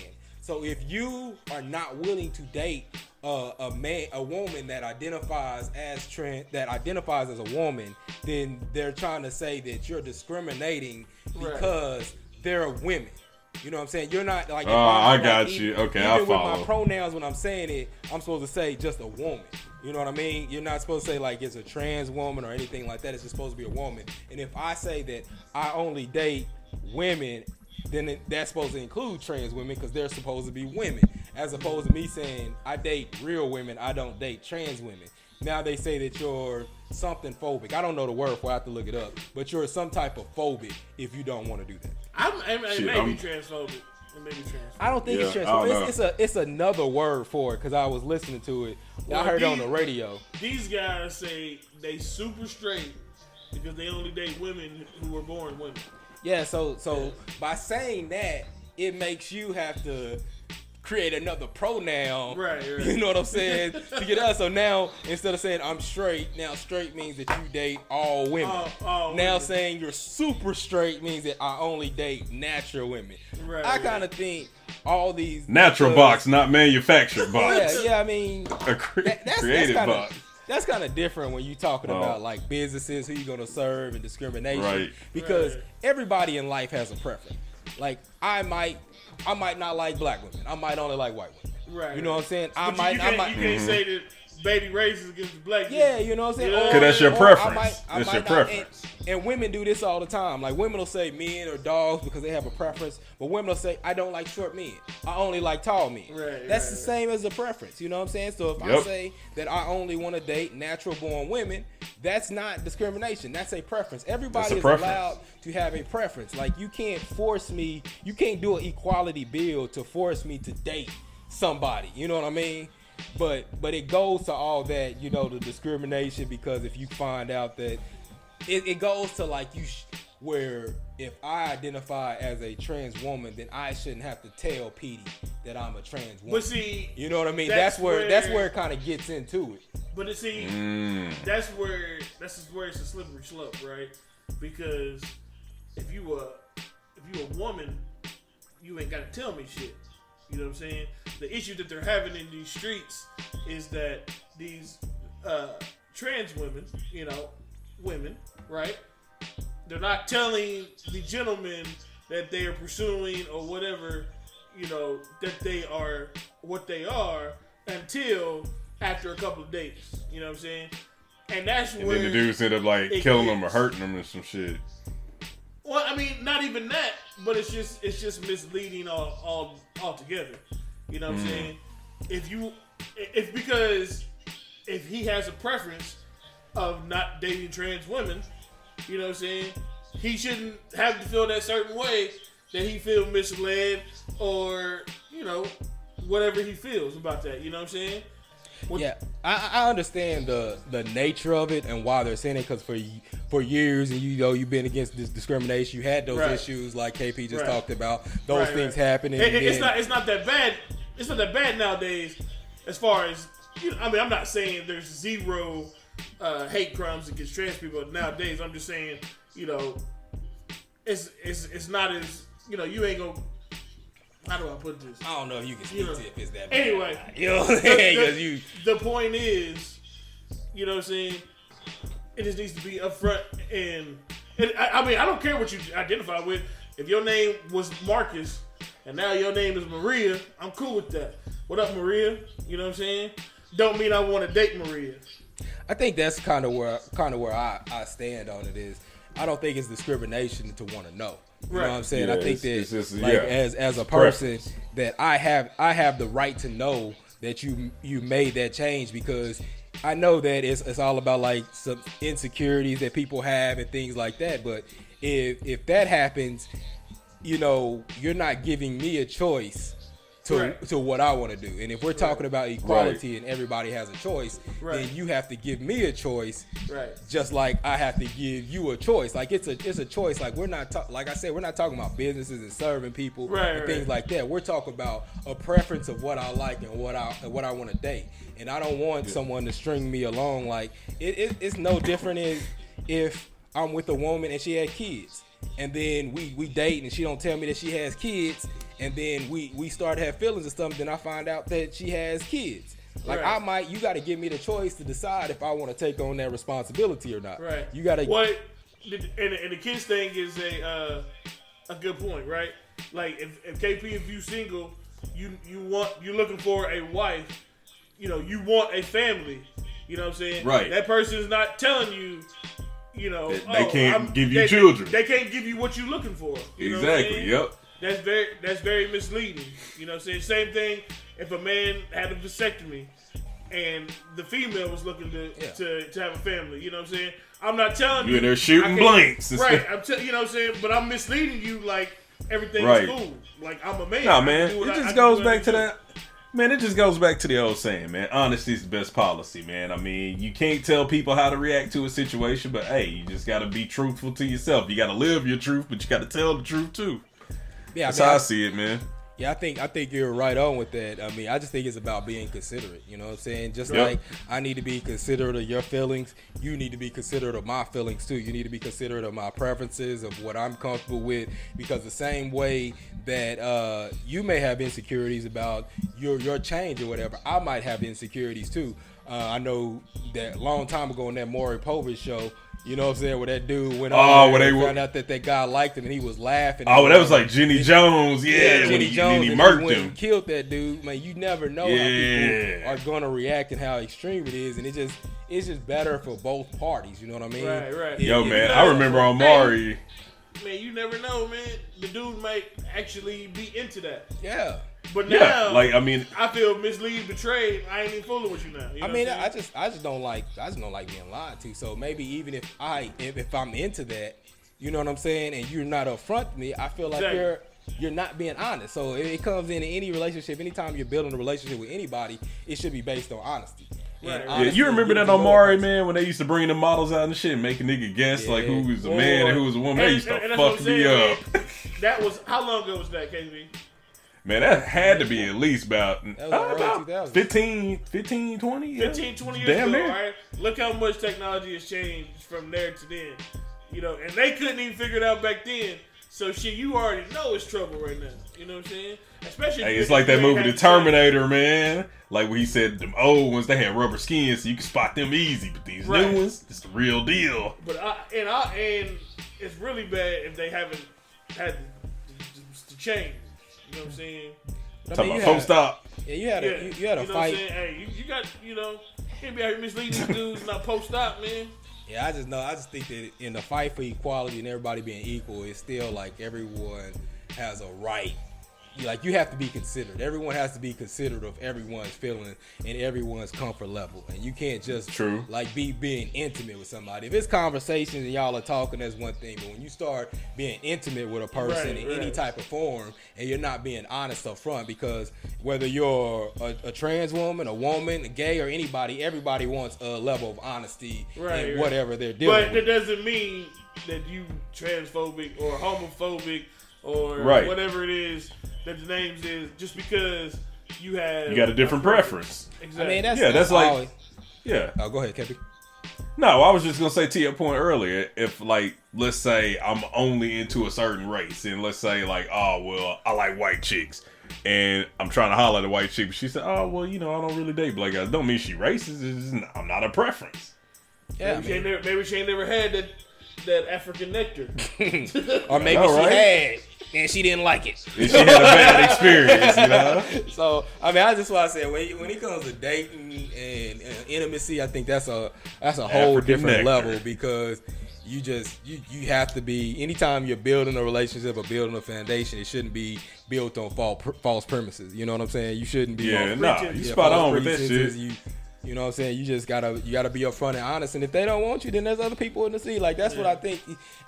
So if you are not willing to date uh, a man, a woman that identifies as trans, that identifies as a woman, then they're trying to say that you're discriminating Right. because they're women. You know what I'm saying? You're not like. Oh, I'm- I got e- you. Okay, even I with my pronouns when I'm saying it, I'm supposed to say just a woman. You know what I mean? You're not supposed to say like it's a trans woman or anything like that. It's just supposed to be a woman. And if I say that I only date women, then it, that's supposed to include trans women because they're supposed to be women. As opposed to me saying I date real women, I don't date trans women. Now they say that you're something phobic. I don't know the word for. it, I have to look it up. But you're some type of phobic if you don't want to do that. I'm, I'm, it Shit, may be I'm- transphobic. It may be transphobic. I don't think it's Yeah, trans. I don't It's, it's a it's another word for it because I was listening to it. Well, I heard it on the radio. These guys say they super straight because they only date women who were born women. Yeah, so so by saying that, it makes you have to create another pronoun. Right, right. You know what I'm saying? to get us. So now instead of saying I'm straight, now straight means that you date all women. All- all now women. saying you're super straight means that I only date natural women. Right, I kind of think all these Natural because- box, not manufactured box. Yeah, yeah. I mean, A cre- that- that's, created that's kinda, box. That's kind of different when you're talking Oh. about like businesses, who you're gonna serve, and discrimination. Right. Because Right. everybody in life has a preference. Like I might, I might not like black women. I might only like white women. Right. You know what I'm saying? I But might, you, you I can't, might. you can't mm-hmm. say that baby raises against the black. Yeah, you know what I'm saying? You know? Or- 'Cause that's your or I preference. might- I That's your not- preference. And, and women do this all the time. Like women will say men or dogs because they have a preference, but women will say I don't like short men. I only like tall men. Right, That's right, the right. same as a preference. You know what I'm saying? So if I say that I only want to date natural born women, that's not discrimination. That's a preference. Everybody a is preference. allowed to have a preference. Like you can't force me. You can't do an equality bill to force me to date somebody. You know what I mean? But but it goes to all that, you know, the discrimination because if you find out that it, it goes to like you sh- where if I identify as a trans woman, then I shouldn't have to tell Petey that I'm a trans woman. But see, you know what I mean? that's That's, where, that's where- where it kind of gets into it. But you see, Mm. that's where that's just where it's a slippery slope, right? Because if you a if you a woman, you ain't gotta tell me shit. You know what I'm saying? The issue that they're having in these streets is that these uh, trans women, you know, women, right? They're not telling the gentlemen that they are pursuing or whatever, you know, that they are what they are until after a couple of dates. You know what I'm saying? And that's And then the dudes end up like killing them or hurting them and some shit. Well, I mean, not even that, but it's just it's just misleading all all altogether. You know what I'm hmm. saying? If you if because if he has a preference of not dating trans women, you know what I'm saying? He shouldn't have to feel that certain way that he feel misled or, you know, whatever he feels about that. You know what I'm saying? What- Yeah, I, I understand the the nature of it and why they're saying it because for for years and you know you've been against this discrimination, you had those Right. issues like KP just Right. talked about. Those Right, things happening. It- it- it's not. It's not that bad. It's not that bad nowadays. As far as you know, I mean, I'm not saying there's zero uh, hate crimes against trans people nowadays. I'm just saying, you know, it's it's it's not as you know. You ain't gonna. How do I put this? I don't know if you can speak know. to if it's that. Anyway. you know what I'm saying? the, 'Cause you the point is, you know what I'm saying? It just needs to be upfront and, and I, I mean I don't care what you identify with. If your name was Marcus and now your name is Maria, I'm cool with that. What up, Maria? You know what I'm saying? Don't mean I want to date Maria. I think that's kind of where kind of where I, I stand on it is I don't think it's discrimination to want to know. You Right. know what I'm saying? Yeah, I think that just- like yeah. as as a person Preference. that I have I have the right to know that you you made that change because I know that it's it's all about like some insecurities that people have and things like that. But if if that happens, you know, you're not giving me a choice to Right. to what I want to do. And if we're talking about equality and everybody has a choice, Right. then you have to give me a choice Right. just like I have to give you a choice. Like it's a it's a choice. Like we're not talk, like I said, we're not talking about businesses and serving people Right, and right. things like that. We're talking about a preference of what I like and what I and what I want to date. And I don't want someone to string me along. Like it, it, it's no different if if I'm with a woman and she had kids. And then we we date and she don't tell me that she has kids, and then we we start to have feelings or something. Then I find out that she has kids. Like Right. I might, you got to give me the choice to decide if I want to take on that responsibility or not. Right. You got to. What? And, and the kids thing is a uh, a good point, right? Like if, if KP, if you single, you you want you're looking for a wife. You know, you want a family. You know what I'm saying? Right. That person is not telling you. You know, That they oh, can't I'm- give you they- children. They, can't give you what you're looking for. You know what I'm Exactly. Yep. That's very that's very misleading. You know what I'm saying? Same thing if a man had a vasectomy and the female was looking to Yeah. to, to have a family. You know what I'm saying? I'm not telling You you in there shooting blanks Right. I'm te- you know what I'm saying? But I'm misleading you like everything's Right. cool. Like I'm a man. Nah, man. It I- I just can goes do what I back to that. Man, it just goes back to the old saying, man. Honesty is the best policy, man. I mean, you can't tell people how to react to a situation, but hey, you just got to be truthful to yourself. You got to live your truth, but you got to tell the truth too. yeah, I That's mean, how I I- see it, man. Yeah, I think I think you're right on with that. I mean, I just think it's about being considerate. You know what I'm saying? Just Yep. like I need to be considerate of your feelings, you need to be considerate of my feelings too. You need to be considerate of my preferences, of what I'm comfortable with, because the same way that uh, you may have insecurities about your your change or whatever, I might have insecurities too. Uh, I know that a long time ago on that Maury Povich show. You know what I'm saying? Where that dude went Oh, on where they and were- found out that that guy liked him and he was laughing. Oh, that was like Jenny Jones. Yeah, when Jenny he, Jones and he and murked went him. and killed that dude. Man, you never know how people are gonna react and how extreme it is, and it just it's just better for both parties. You know what I mean? Right, right. It- Yo, it- man, know, I remember on hey. Maury. Man, you never know, man. The dude might actually be into that. Yeah. But Yeah, now, like I mean, I feel mislead, betrayed. I ain't even fooling with you now. You know I mean, I'm I saying? just I just don't like I just don't like being lied to. So maybe even if I if, if I'm into that, you know what I'm saying, and you're not upfront with me, I feel like Exactly. you're you're not being honest. So it, it comes in any relationship. Anytime you're building a relationship with anybody, it should be based on honesty. And Right, right. yeah, honesty you remember gives that on more Maury, man, when they used to bring the models out and shit, and make a nigga guess like who was a man and who was a woman. They used to and- and fuck me saying, up. man. That was how long ago was that, KB? Man, that had to be at least about, was uh, about 15, 15, 20? Yeah. 15, 20 years Damn ago, near. right? Look how much technology has changed from there to then. You know, and they couldn't even figure it out back then. So shit, you already know it's trouble right now. You know what I'm saying? Especially. Hey, it's like that movie, The had sex. Terminator, man. Like when he said them old ones, they had rubber skin, so you can spot them easy. But these Right. new ones, it's the real deal. But I and I and it's really bad if they haven't had to, to change. You know what I'm saying? I Talking mean, about you post had- op. Yeah, you had a Yeah, you, you had a know fight. What I'm? Hey, you, you got you know, can't be out here misleading these dudes not post op, man. Yeah, I just know. I just think that in the fight for equality and everybody being equal, it's still like everyone has a right. Like you have to be considered. Everyone has to be considerate of everyone's feeling and everyone's comfort level, and you can't just True. like be being intimate with somebody. If it's conversations and y'all are talking, that's one thing. But when you start being intimate with a person Right, in any type of form, and you're not being honest up front, because whether you're a, a trans woman, a woman, a gay, or anybody, everybody wants a level of honesty Right, in right. whatever they're dealing But with. that doesn't mean that you transphobic or homophobic or Right. whatever it is that the names is just because you have You got a different preference. Exactly. I mean, that's Yeah, that's like- always- Yeah. Oh, go ahead, Kevin. No, I was just gonna say to your point earlier, if like let's say I'm only into a certain race, and let's say like, oh well, I like white chicks, and I'm trying to holler at a white chick, but she said, oh well, you know, I don't really date black guys. Don't mean she racist. It's just, I'm not a preference. Yeah, I maybe, she ain't never, maybe she ain't never had that that African nectar. or maybe All she right. had and she didn't like it. And she had a bad experience, you know. So I mean, I just want to say when when it comes to dating and, and intimacy, I think that's a that's a whole African different nectar. level because you just you you have to be anytime you're building a relationship or building a foundation, it shouldn't be built on false false premises. You know what I'm saying? You shouldn't be Yeah, on nah, you Yeah, spot on with that shit. You, you know what I'm saying? You just gotta you gotta be upfront and honest. And if they don't want you, then there's other people in the sea. Like that's what I think.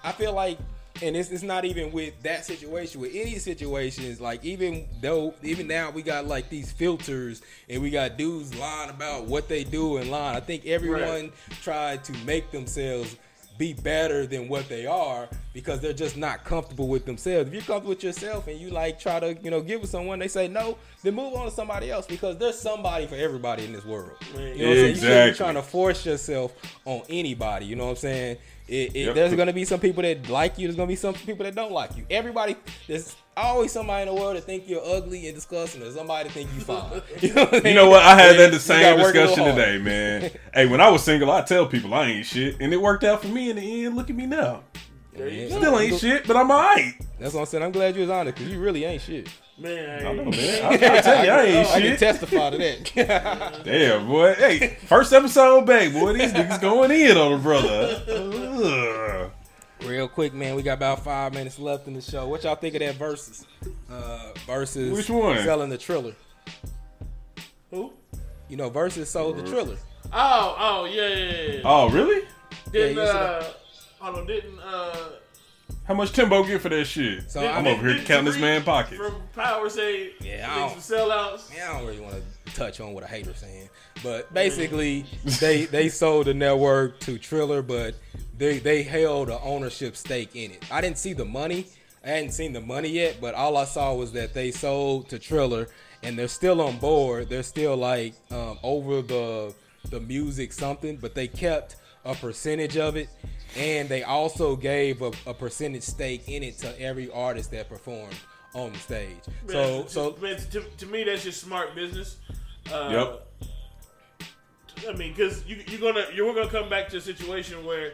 I feel like, and it's, it's not even with that situation. With any situations, like even though even now we got like these filters and we got dudes lying about what they do and lying. I think everyone tried to make themselves be better than what they are because they're just not comfortable with themselves. If you're comfortable with yourself and you like try to, you know, give with someone, they say no, then move on to somebody else because there's somebody for everybody in this world. You know what I'm saying? You shouldn't be trying to force yourself on anybody. You know what I'm saying? It, it, Yep. There's gonna be some people that like you. There's gonna be some people that don't like you. Everybody, there's always somebody in the world that think you're ugly and disgusting. There's somebody that think you fine. You know what, I'm You know what? I had that the same gotta work a little discussion today, man. hey, when I was single, I tell people I ain't shit, and it worked out for me in the end. Look at me now. Yeah. Still ain't shit, but I'm alright. That's what I'm saying. I'm glad you was honest because you really ain't shit. Man, I know, hey, man. I, I tell you, I ain't I can shit. testify to that. Damn, boy. Hey, first episode back, boy. These niggas going in on a brother. Ugh. Real quick, man, we got about five minutes left in the show. What y'all think of that Verzuz? Uh, Verzuz Which one? selling the Triller. who? You know, Verzuz sold the Triller. Oh, oh, yeah, yeah, yeah. Oh, really? Didn't Yeah, you uh, hold on, didn't uh, How much Timbo get for that shit? So didn't- I'm I'm over here counting this man pockets. From Power say, Yeah, I don't- some sellouts. Yeah, I don't really want to touch on what a hater saying, but basically, they they sold the network to Triller, but they they held an ownership stake in it. I didn't see the money. I hadn't seen the money yet, but all I saw was that they sold to Triller, and they're still on board. They're still like um, over the the music something, but they kept a percentage of it, and they also gave a, a percentage stake in it to every artist that performed on the stage. So to- so man, to, to me, that's just smart business. Uh, Yep. I mean, because you, you're gonna you're gonna come back to a situation where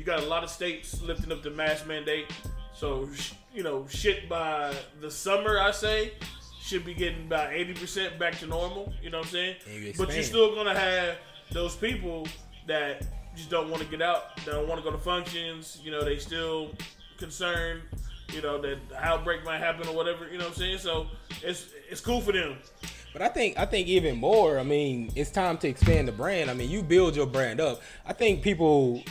you got a lot of states lifting up the mask mandate. So you know, shit by the summer, I say, should be getting about eighty percent back to normal. You know what I'm saying? You But you're still gonna have those people that just don't want to get out, that don't want to go to functions. You know, they still concerned. You know that the outbreak might happen or whatever. You know what I'm saying? So it's it's cool for them. But I think I think even more. I mean, it's time to expand the brand. I mean, you build your brand up. I think people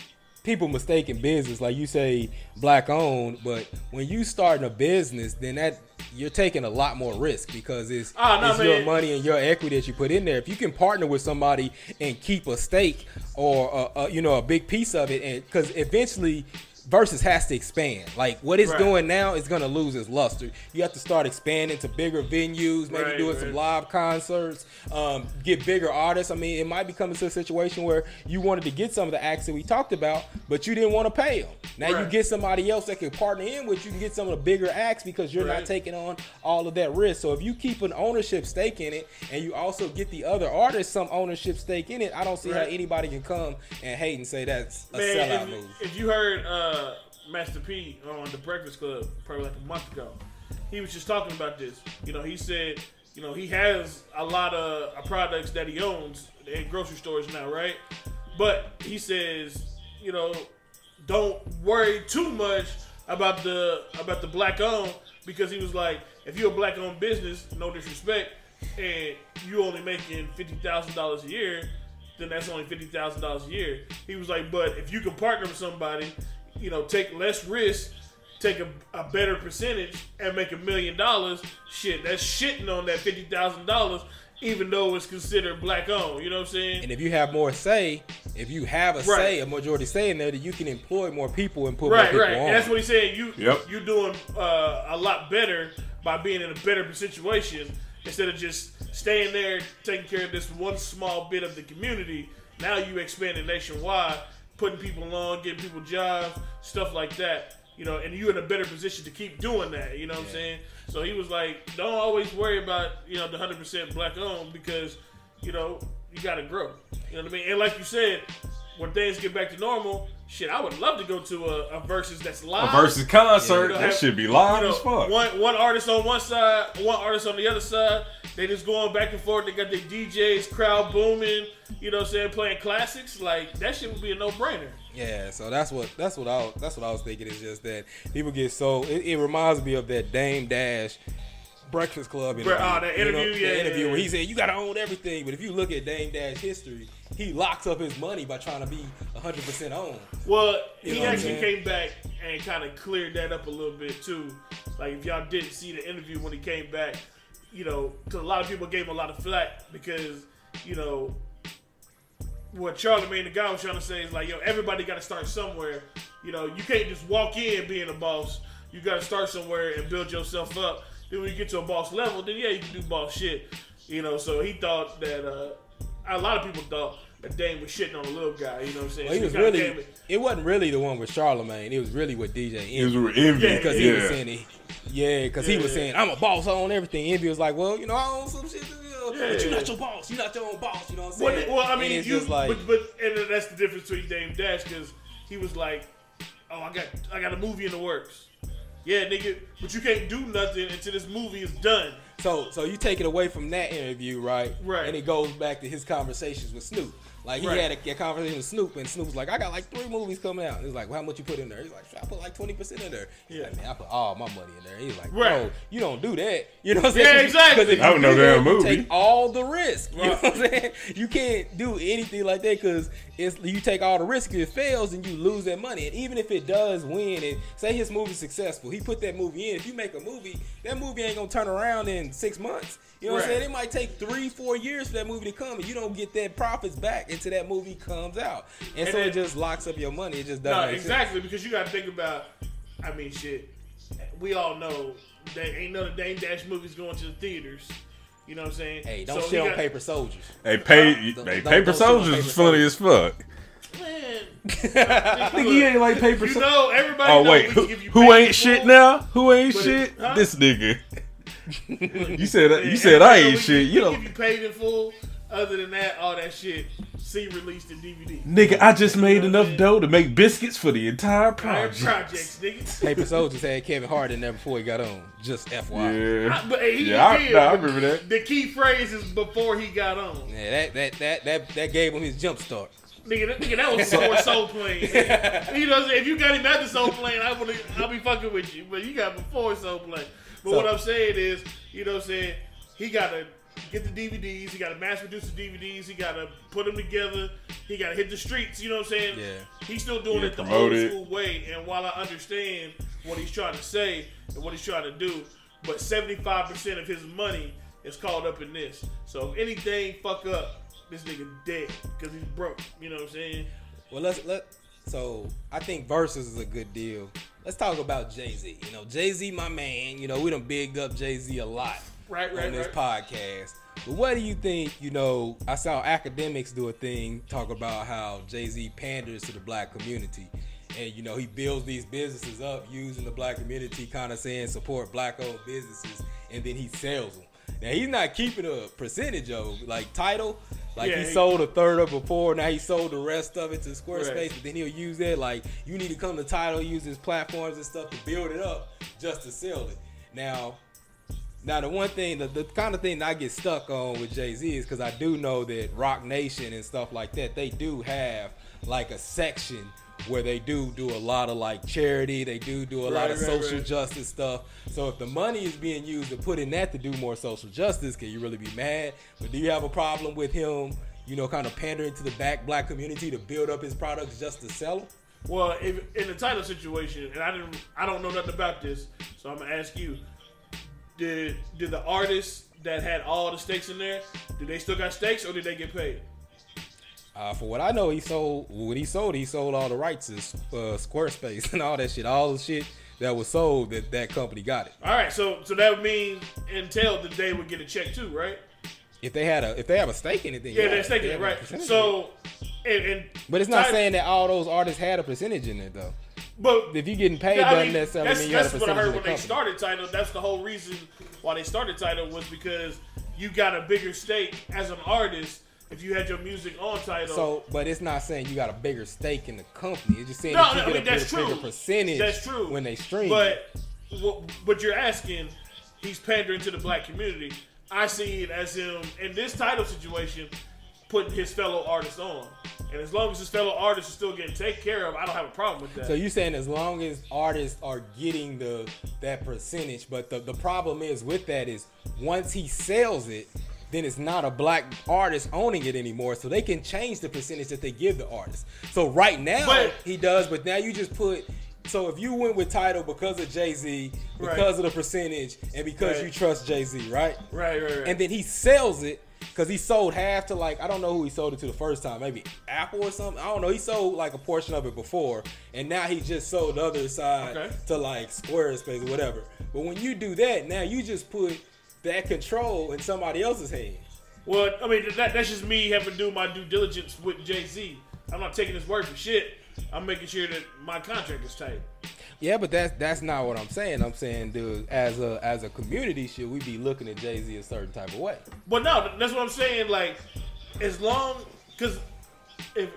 people mistaken business, like you say, black owned. But when you starting a business, then that you're taking a lot more risk because it's, Ah, no, it's your money and your equity that you put in there. If you can partner with somebody and keep a stake or a, a, you know a big piece of it, and because eventually. Verzuz has to expand. Like what it's Right. doing now is gonna lose its luster. You have to start expanding to bigger venues, maybe Right, doing right. some live concerts, um, get bigger artists. I mean, it might be coming to a situation where you wanted to get some of the acts that we talked about, but you didn't want to pay them. Now you get somebody else that can partner in with you, can get some of the bigger acts because you're not taking on all of that risk. So if you keep an ownership stake in it, and you also get the other artists some ownership stake in it, I don't see how anybody can come and hate and say that's a Man, sellout if, move. if you heard uh, Master P on the Breakfast Club probably like a month ago, he was just talking about this. You know, he said, you know, he has a lot of uh, products that he owns in grocery stores now, right? But he says, you know, don't worry too much about the about the black owned because he was like, if you're a black owned business, no disrespect, and you only making fifty thousand dollars a year, then that's only fifty thousand dollars a year. He was like, but if you can partner with somebody, you know, take less risk, take a, a better percentage, and make a million dollars, shit, that's shitting on that fifty thousand dollars, even though it's considered black owned. You know what I'm saying? And if you have more say, if you have a Right. say, a majority say in there, that you can employ more people and put more Right, people right. on. And that's what he said. You Yep. you doing uh, a lot better by being in a better situation instead of just staying there taking care of this one small bit of the community. Now you expanding nationwide, putting people on, getting people jobs, stuff like that. You know, and you're in a better position to keep doing that. You know what I'm saying? So he was like, don't always worry about you know the hundred percent black owned because you know you got to grow. You know what I mean? And like you said, when things get back to normal, shit, I would love to go to a, a Verzuz that's A live. Verzuz concert, You know, that have- should be live you know, as fuck. One one artist on one side, one artist on the other side. They just going back and forth. They got their DJs, crowd booming. You know what I'm saying? Playing classics. Like that shit would be a no brainer. Yeah, so that's what that's what I was, that's what I was thinking. Is just that people get so it, it reminds me of that Dame Dash Breakfast Club interview. ah, that You know, interview, the yeah, interview yeah, where he said you got to own everything. But if you look at Dame Dash history, he locks up his money by trying to be 100 percent owned. Well, You he actually came back and kind of cleared that up a little bit too. Like if y'all didn't see the interview when he came back, you know, because a lot of people gave him a lot of flack because you know what Charlemagne the guy was trying to say is like, yo, everybody got to start somewhere. You know, you can't just walk in being a boss. You got to start somewhere and build yourself up. Then when you get to a boss level, then yeah, you can do boss shit. You know, so he thought that uh, a lot of people thought that Dame was shitting on the little guy. You know what I'm saying? Well, he was kinda really came- it wasn't really the one with Charlemagne. It was really with DJ It was Envy. with envy. Yeah, because he was saying he, yeah, because he was saying I'm a boss, I own everything. Envy was like, well, you know, I own some shit, too, you know, but you're not your boss. You're not your own boss. You know what I'm saying? well, I mean, it's you, just like, but, but and then that's the difference between Dame Dash because he was like, "Oh, I got, I got a movie in the works." Yeah, nigga, but you can't do nothing until this movie is done. So so you take it away from that interview, right? Right. And it goes back to his conversations with Snoop. Like he Right. had a, a conversation with Snoop, and Snoop was like, "I got like three movies coming out." And he's like, well, "How much you put in there?" He's like, "I put like twenty percent in there." He's Yeah. like, "Man, I put all my money in there." He's like, Right. "Bro, you don't do that." You know what I'm saying? Yeah, saying? exactly. Because if That you was no that, damn movie. take all the risk. You know what I'm saying? You can't do anything like that because it's you take all the risk. If it fails, and you lose that money. And even if it does win, and say his movie's successful, he put that movie in. If you make a movie, that movie ain't gonna turn around in six months. You know what I'm saying? It might take three, four years for that movie to come, and you don't get that profits back until that movie comes out. And, And so then- it just locks up your money. It just doesn't. make sense. exactly because you got to think about. I mean, shit. we all know that ain't none of Dame Dash movies going to the theaters. You know what I'm saying? Hey, don't So he shit on got- paper soldiers. Hey, pay, Don't- hey, don't- paper don't shit on soldiers Paper is funny as fuck. Man, Nigga, you ain't like paper you soldiers. know everybody. Oh wait, we who, you who ain't shit now? Who ain't But- shit? huh? This nigga. You said you said I ain't shit. You know, give you paid in full. Other than that, all that shit see released in DVD. nigga, I just made enough dough to make biscuits for the entire Prior project. projects, nigga. Paper soldiers had Kevin Hart in there before he got on. Just FYI. Yeah, I- but he yeah, I, nah, I remember that. The key phrase is before he got on. Yeah, that that that that that gave him his jump start. Nigga, that, nigga, that was before Soul Plane. you know what If you got him after Soul Plane, I would I'll be fucking with you. But you got before Soul Plane. But So- what I'm saying is, you know what I'm saying? He got to get the DVDs. He got to mass produce the DVDs. He got to put them together. He got to hit the streets. You know what I'm saying? Yeah. He's still doing Yeah, it the promote old it. school way. And while I understand what he's trying to say and what he's trying to do, but 75% of his money is caught up in this. So if anything fuck up, this nigga dead because he's broke. You know what I'm saying? Well, let's let. So I think Verzuz is a good deal. Let's talk about Jay Z. You know, Jay Z, my man. You know, we done big up Jay Z a lot Right, right, on this right. podcast. But what do you think? You know, I saw academics do a thing talk about how Jay Z panders to the black community. And you know he builds these businesses up using the black community, kind of saying support black-owned businesses, and then he sells them. Now he's not keeping a percentage of like title, like Yeah, he he- sold a third of before. Now he sold the rest of it to Squarespace, Right. but then he'll use that like you need to come to Tidal, use his platforms and stuff to build it up just to sell it. Now, now the one thing, the, the kind of thing that I get stuck on with Jay Z is because I do know that Roc Nation and stuff like that, they do have like a section where they do do a lot of like charity. They do do a lot of right, social right. justice stuff. So if the money is being used to put in that to do more social justice, can you really be mad? But do you have a problem with him? You know, kind of pandering to the back black community to build up his products just to sell them. Well, if, in the Tidal situation, and I didn't, I don't know nothing about this, so I'm gonna ask you: Did did the artists that had all the stakes in there, do they still got stakes, or did they get paid? Uh, for what I know, he sold when he sold, he sold all the rights to uh, Squarespace and all that shit. All the shit that was sold, that that company got it. All right, so so that would mean entail that they would get a check too, right? If they had a, if they have a stake in it, then Yeah, yeah, they're taking they it right. percentage in it. So, and, and but it's not Ty- saying that all those artists had a percentage in it though. But If you're getting paid, Yeah, I mean, that's, that's what I heard of the when they started Tidal. That's the whole reason why they started Tidal was because you got a bigger stake as an artist if you had your music on Tidal. So, but it's not saying you got a bigger stake in the company. It's just saying No, that you no, I get mean, a that's bigger, true. bigger percentage. That's true. when they stream. But what you're asking, he's pandering to the black community. I see it as him in this Tidal situation, putting his fellow artists on. And as long as his fellow artists are still getting taken care of, I don't have a problem with that. So you're saying as long as artists are getting the that percentage, but the, the problem is with that is once he sells it, then it's not a black artist owning it anymore. So they can change the percentage that they give the artist. So right now But- he does, but now you just put so if you went with Tidal because of Jay Z, because Right. of the percentage, and because Right. you trust Jay Z, right? right, right, right. And then he sells it because he sold half to like I don't know who he sold it to the first time, maybe Apple or something. I don't know. He sold like a portion of it before, and now he just sold the other side Okay. to like Squarespace or whatever. But when you do that, now you just put that control in somebody else's hands. Well, I mean, that, that's just me having to do my due diligence with Jay Z. I'm not taking his word for shit. I'm making sure that my contract is tight. Yeah, but that's that's not what I'm saying. I'm saying, dude, as a as a community, should we be looking at Jay Z a certain type of way? But no, that's what I'm saying. Like, as long, because if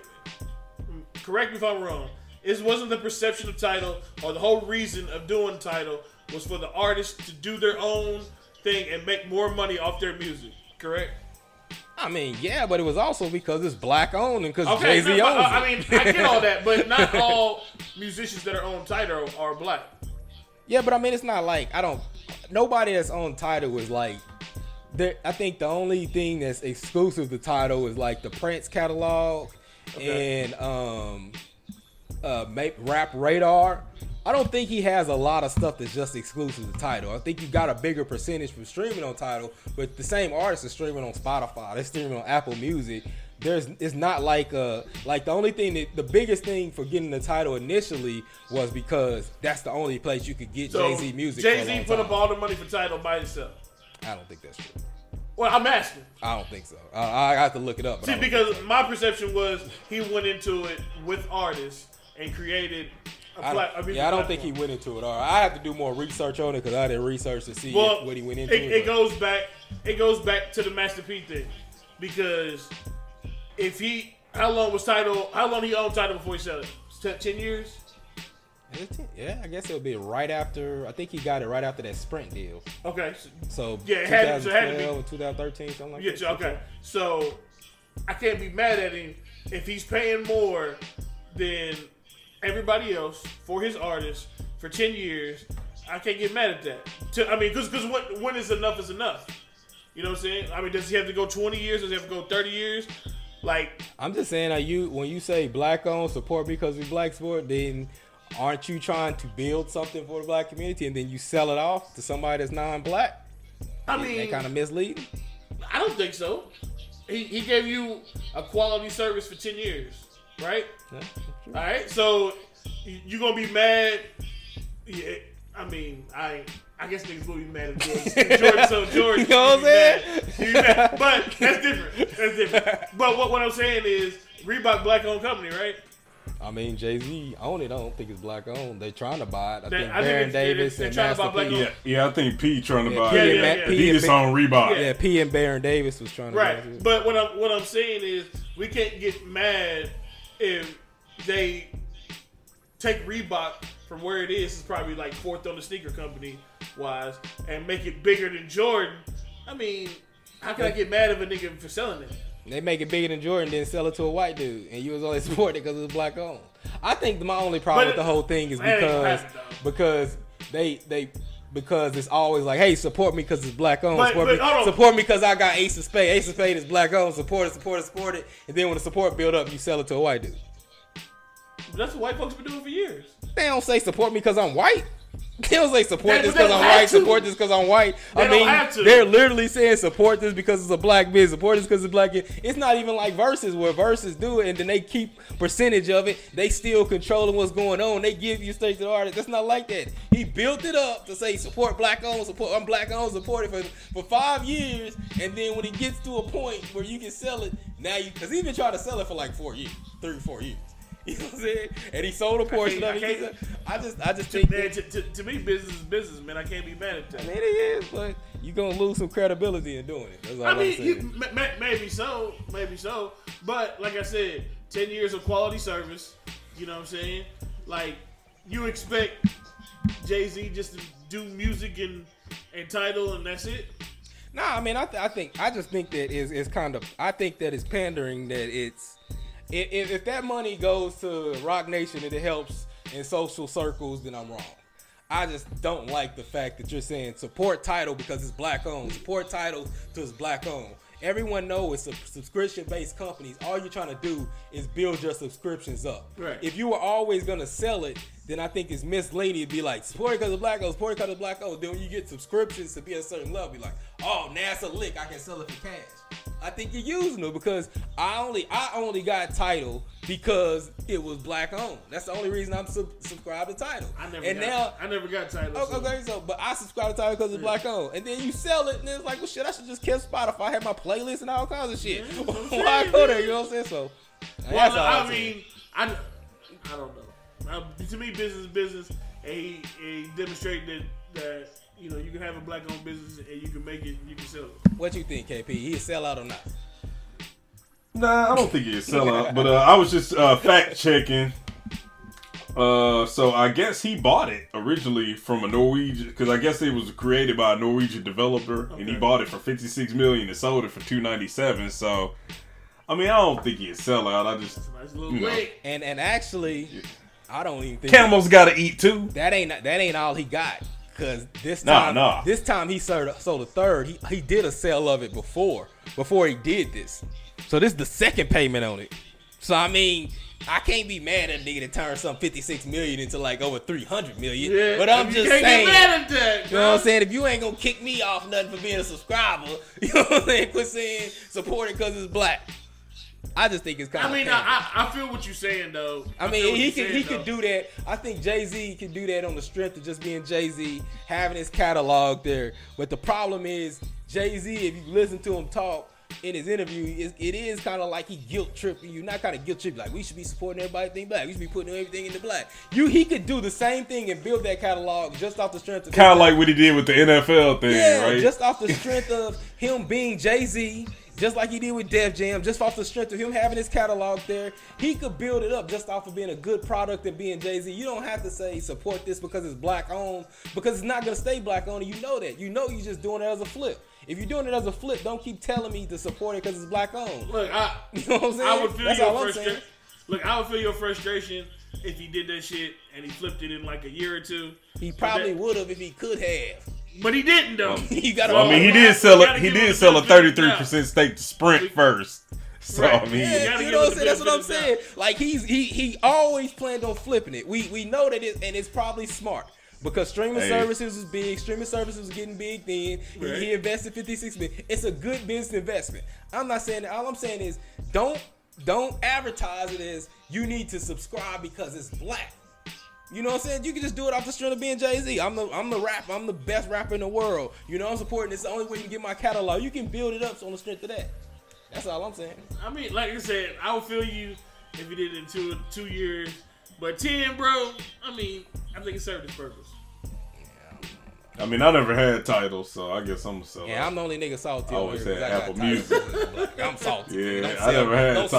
correct me if I'm wrong, it wasn't the perception of Tidal or the whole reason of doing Tidal was for the artists to do their own thing and make more money off their music. Correct? I mean, yeah, but it was also because it's black owned and because Okay, Jay Z no, owns but, it. I I mean, I get all that, but not all musicians that are on Tidal are black. Yeah, but I mean, it's not like I don't. Nobody that's on Tidal is like. There, I think the only thing that's exclusive to Tidal is like the Prince catalog Okay. and um, uh, Rap Radar. I don't think he has a lot of stuff that's just exclusive to Tidal. I think you got a bigger percentage from streaming on Tidal, but the same artists are streaming on Spotify. They're streaming on Apple Music. there's it's not like uh like the only thing that the biggest thing for getting the Tidal initially was because that's the only place you could get So Jay Z music. Jay Z put time. up all the money for Tidal by himself. I don't think that's true. Well, I'm asking. I don't think so. I, I have to look it up. See, because my perception was he went into it with artists and created I plat- don't, yeah, I don't think he went into it. All right, I have to do more research on it because I didn't research to see Well, what he went into. It, it goes back. It goes back to the Master P thing because if he, how long was Tidal? How long he owned Tidal before he sold it? Ten, years. Yeah, I guess it'll be right after. I think he got it right after that Sprint deal. Okay. So, So Yeah, it had so it had to be. 2012 or 2013, something like yeah. that. Yeah. Okay. So I can't be mad at him if he's paying more than everybody else for his artist for ten years. I can't get mad at that. To- I mean, because because when, when is enough is enough. You know what I'm saying? I mean, does he have to go 20 years? Does he have to go 30 years? Like, I'm just saying, are you when you say black owned support because we black sport, then aren't you trying to build something for the black community and then you sell it off to somebody that's non-black? I Isn't mean, that kind of misleading. I don't think so. He, he gave you a quality service for 10 years, right? Yeah, All right, so you, you gonna be mad? Yeah, I mean, I I guess niggas will be mad at Jordan. Jordan so Jordan, You know what I'm be mad. saying? You be mad. But that's different. That's different. But what, what I'm saying is, Reebok black owned company, right? I mean, Jay Z own it. I don't think it's black owned. They're trying to buy it. I They- think I Baron it's- Davis and trying Master P. Yeah, yeah, I think P trying to Yeah, buy P and it. Matt- P Adidas and on Reebok. Yeah. Yeah, P and Baron Davis was trying to buy Right. it. But what I'm what I'm saying is we can't get mad if they take Reebok from where it is, it's probably like fourth on the sneaker company wise, and make it bigger than Jordan. I mean, how can I get mad at a nigga for selling it? They make it bigger than Jordan, then sell it to a white dude, and you was only supporting because it was black owned. I think my only problem But with the whole thing is that ain't gonna because because they they because it's always like, hey, support me because it's black owned. But- Support, but me, on. support me because I got Ace of Spade. Ace of Spade is black owned. Support it, support it, support it. And then when the support build up, you sell it to a white dude. That's what white folks been doing for years. They don't say support me because I'm white. They don't say support They- this because I'm white. to. Support this because I'm white. They I mean, they're literally saying support this because it's a black business. Support this because it's black. It's not even like Verzuz where Verzuz do it and then they keep percentage of it. They still controlling what's going on. They give you straight to the artist. That's not like that. He built it up to say support black owned, support I'm black owned, support it for for five years, and then when it gets to a point where you can sell it, now you because he been trying to sell it for like four years, three four years. You know what I'm saying? And he sold a portion I of it. I just, I just To, think man, that, to, to, to me, business is business, man. I can't be mad at that. I mean, it is, but you gonna lose some credibility in doing it. That's all I mean, you, ma- ma- maybe so, maybe so. But like I said, ten years of quality service. You know what I'm saying? Like you expect Jay Z just to do music and and Tidal and that's it. Nah, I mean, I, th- I think I just think that is is kind of I think that it's pandering that it's if, if that money goes to Roc Nation and it helps in social circles, then I'm wrong. I just don't like the fact that you're saying support Tidal because it's black owned. Support Tidal because it's black owned. Everyone knows it's a subscription based companies. All you're trying to do is build your subscriptions up. Right. If you were always gonna sell it, then I think it's misleading to be like support because of black owned, support because of black owned. Then when you get subscriptions to be a certain level, be like, oh, now it's a lick. I can sell it for cash. I think you're using it because I only I only got Tidal because it was black owned. That's the only reason I'm sub- subscribed to Tidal. I never and got, now I never got Tidal. Okay, so- okay, so but I subscribe to Tidal because it's black owned, and then you sell it, and it's like, well, shit, I should just keep Spotify, I have my playlist and all kinds of shit. Yeah, Why go there? You know what I'm saying? So, Well, I saying. mean, I, I don't know. Uh, to me, business is business, and he, he demonstrated that, that you know you can have a black owned business and you can make it, you can sell it. what you think, KP? He a sellout or not? Nah, I don't think he's a sellout. but uh, I was just uh, fact checking. Uh, so I guess he bought it originally from a Norwegian because I guess it was created by a Norwegian developer, and he bought it for fifty six million and sold it for two ninety seven. So, I mean, I don't think he's a sellout. I just Nice You know. And and actually, I don't even think Camel's got to eat too. that ain't that ain't all he got. Cause this Nah, time, nah. this time he sold sold a third. He he did a sale of it before before he did this. So this is the second payment on it. So I mean, I can't be mad at a nigga that turned some 56 million into like over 300 million. Yeah, but I'm you just can't saying. Get mad at that, You know what I'm saying? If you ain't gonna kick me off nothing for being a subscriber, you know what I'm saying? Quit saying support it because it's black. I just think it's kind of I mean, I, I I feel what you're saying though. I feel mean, he you're could saying, he though. could do that. I think Jay Z can do that on the strength of just being Jay Z, having his catalog there. But the problem is Jay Z. If you listen to him talk in his interview, it, it is kind of like he guilt tripping you. Not kind of guilt tripping, like we should be supporting everybody think black. We should be putting everything in the black. You he could do the same thing and build that catalog just off the strength of Kind of like what he did with the NFL thing, yeah, right? just off the strength of him being Jay Z, just like he did with Def Jam, just off the strength of him having his catalog there, he could build it up just off of being a good product and being Jay Z. You don't have to say support this because it's black owned, because it's not gonna stay black owned. You know that. You know you're just doing it as a flip. If you're doing it as a flip, don't keep telling me to support it because it's black owned. Look, I You know what I'm saying? I would feel That's your frustration. Look, I would feel your frustration if he did that shit and he flipped it in like a year or two. He probably would have if he could have. But he didn't though. you gotta. I mean, he did sell we it. He did sell a benefit of the thirty-three doubt. percent stake to Sprint first. So Right. I mean, Yeah, gotta you know what I'm saying? That's what I'm benefit of the saying. Like he's he he always planned on flipping it. We we know that it and it's probably smart. Because streaming Hey. services was big, streaming services was getting big then. He- He, invested 56 million. It's a good business investment. I'm not saying that. All I'm saying is don't don't advertise it as you need to subscribe because it's black. You know what I'm saying? You can just do it off the strength of being Jay Z. I'm the I'm the rapper. I'm the best rapper in the world. You know I'm supporting. It's the only way you can get my catalog. You can build it up on the strength of that. That's all I'm saying. I mean, like I said, I would feel you if you did it in two two years. But ten, bro, I mean, I think it served its purpose. Yeah, I mean, I never had titles, so I guess I'm gonna sell. Yeah. I'm the only nigga salty. I always had Apple Music. I'm salty. Yeah, I never had Don't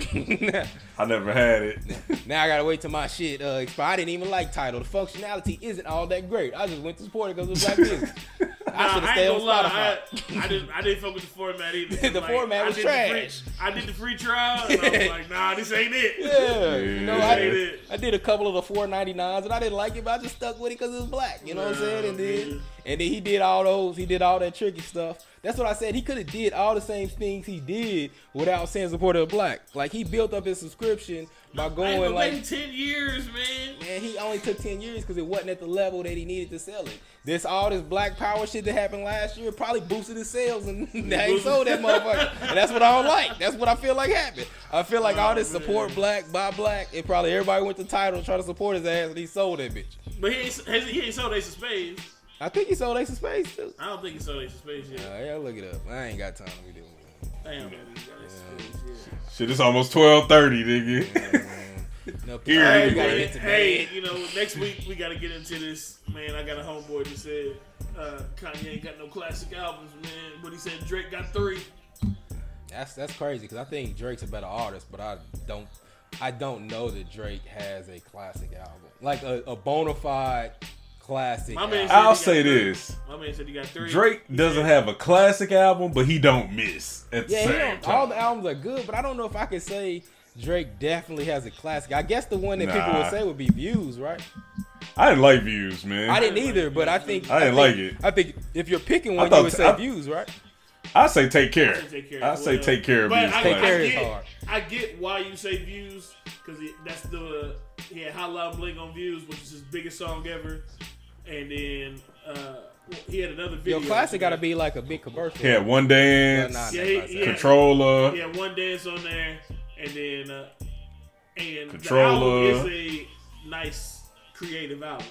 sell that Tidal. shit. I never had it. now I gotta wait till my shit uh, expire. I didn't even like Tidal. The functionality isn't all that great. I just went to support it because it was black business. I Nah, should have I stayed on gonna lie. Spotify. I, I didn't. I didn't fuck with the format either. The format I was did the free- trash. I did the free trial, and I was like, Nah, this ain't it. Yeah, you know, I, did, it. I did a couple of the 499s and I didn't like it, but I just stuck with it because it was black. You know what I'm saying? And then, man. And then he did all those, he did all that tricky stuff. That's what I said. He could have did all the same things he did without saying support of black. Like he built up his subscription by Man, going like ten years, man. Man, he only took 10 years because it wasn't at the level that he needed to sell it. This all this black power shit that happened last year probably boosted his sales and they ain't sold that motherfucker. And that's what I don't like. That's what I feel like happened. I feel like oh, all this support black, by black, it probably everybody went to Tidal trying to support his ass and he sold that bitch. But he ain't, he ain't sold Ace of Spades. I think he sold Ace of Spades too. I don't think he sold Ace of Spades yet. Uh, yeah, look it up. I ain't got time to be doing it. Damn, man, got Ace of Spades. Yeah. Shit, it's almost twelve thirty, nigga. No, Here Hey, you go. man, get to hey, you know, next week we gotta get into this. Man, I got a homeboy that said uh, Kanye ain't got no classic albums, man. But he said Drake got three. That's that's crazy because I think Drake's a better artist, but I don't I don't know that Drake has a classic album like a, a bona fide classic. My man said I'll he got say three. this: My man said he got three. Drake He doesn't said- have a classic album, but he don't miss at the Yeah, he same don't, all the albums are good, but I don't know if I could say Drake definitely has a classic. I guess the one that people would say would be Views, right? I didn't like views, man. I didn't either, but I think I didn't think- like it. I think if you're picking one, thought you would say I- Views, right? I say take care. I say take care. I say well. take care of But views. I, Take I care is get, hard. I get why you say views because that's the he had Hotline Bling on views, which is his biggest song ever, and then uh, he had another video. Your classic got to be like a big commercial. He had one Well, dance, nah, Yeah, not he- classic. yeah. He had one dance on there, and then uh, and Controlla. the album is a nice creative album.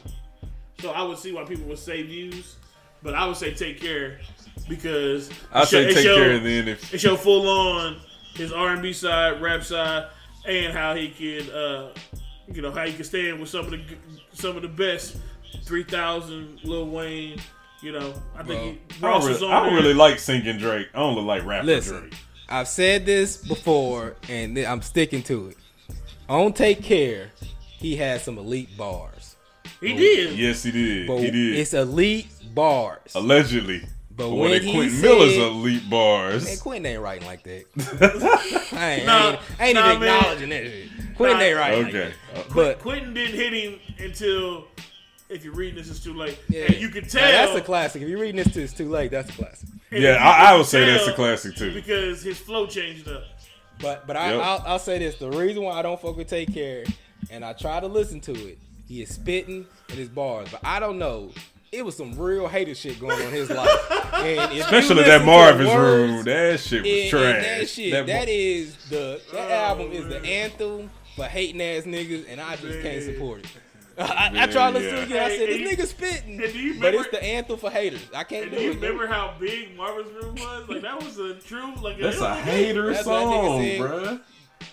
So I would see why people would say views, but I would say take care because I it show- say take show- care, and then if It show full on his R and B side, rap side, and how he can, uh, you know, how you can stand with some of the some of the best. Three thousand, Lil Wayne. You know, I think Well, he, I Ross don't, was really, on I don't there. really like singing Drake. I only like rapping Listen, Drake. I've said this before, and I'm sticking to it. On Take Care, he had some elite bars, He did. Yes, he did. but he did. it's elite bars. Allegedly. But But when when he Quentin said- Miller's elite bars. Man, Quentin ain't writing like that. I ain't, Nah, ain't, I ain't nah, even man. acknowledging that shit. Quentin Nah. ain't writing okay. like that. But Quentin didn't hit him until, if you're reading this, it's too late. yeah, And you can Now, tell. that's a classic. If you're reading this, to, it's too late. That's a classic. and Yeah, I, I would say that's a classic too. Because his flow changed up. But but I, Yep. I'll, I'll say this: the reason why I don't fuck with Take Care, and I try to listen to it, he is spitting in his bars, but I don't know it was some real hater shit going on in his life. And Especially that Marvin's words, room. That shit was and- and trash. that shit, That that Mar- is the that Oh, album is the anthem for hating ass niggas, and I just can't support it. I, I tried to listen to it again. I said, and this nigga spitting, and do you but it's the anthem for haters. I can't And do do you it. remember how big Marvin's room was? Like that was a true like That's it a was hater That's what that nigga song, bruh.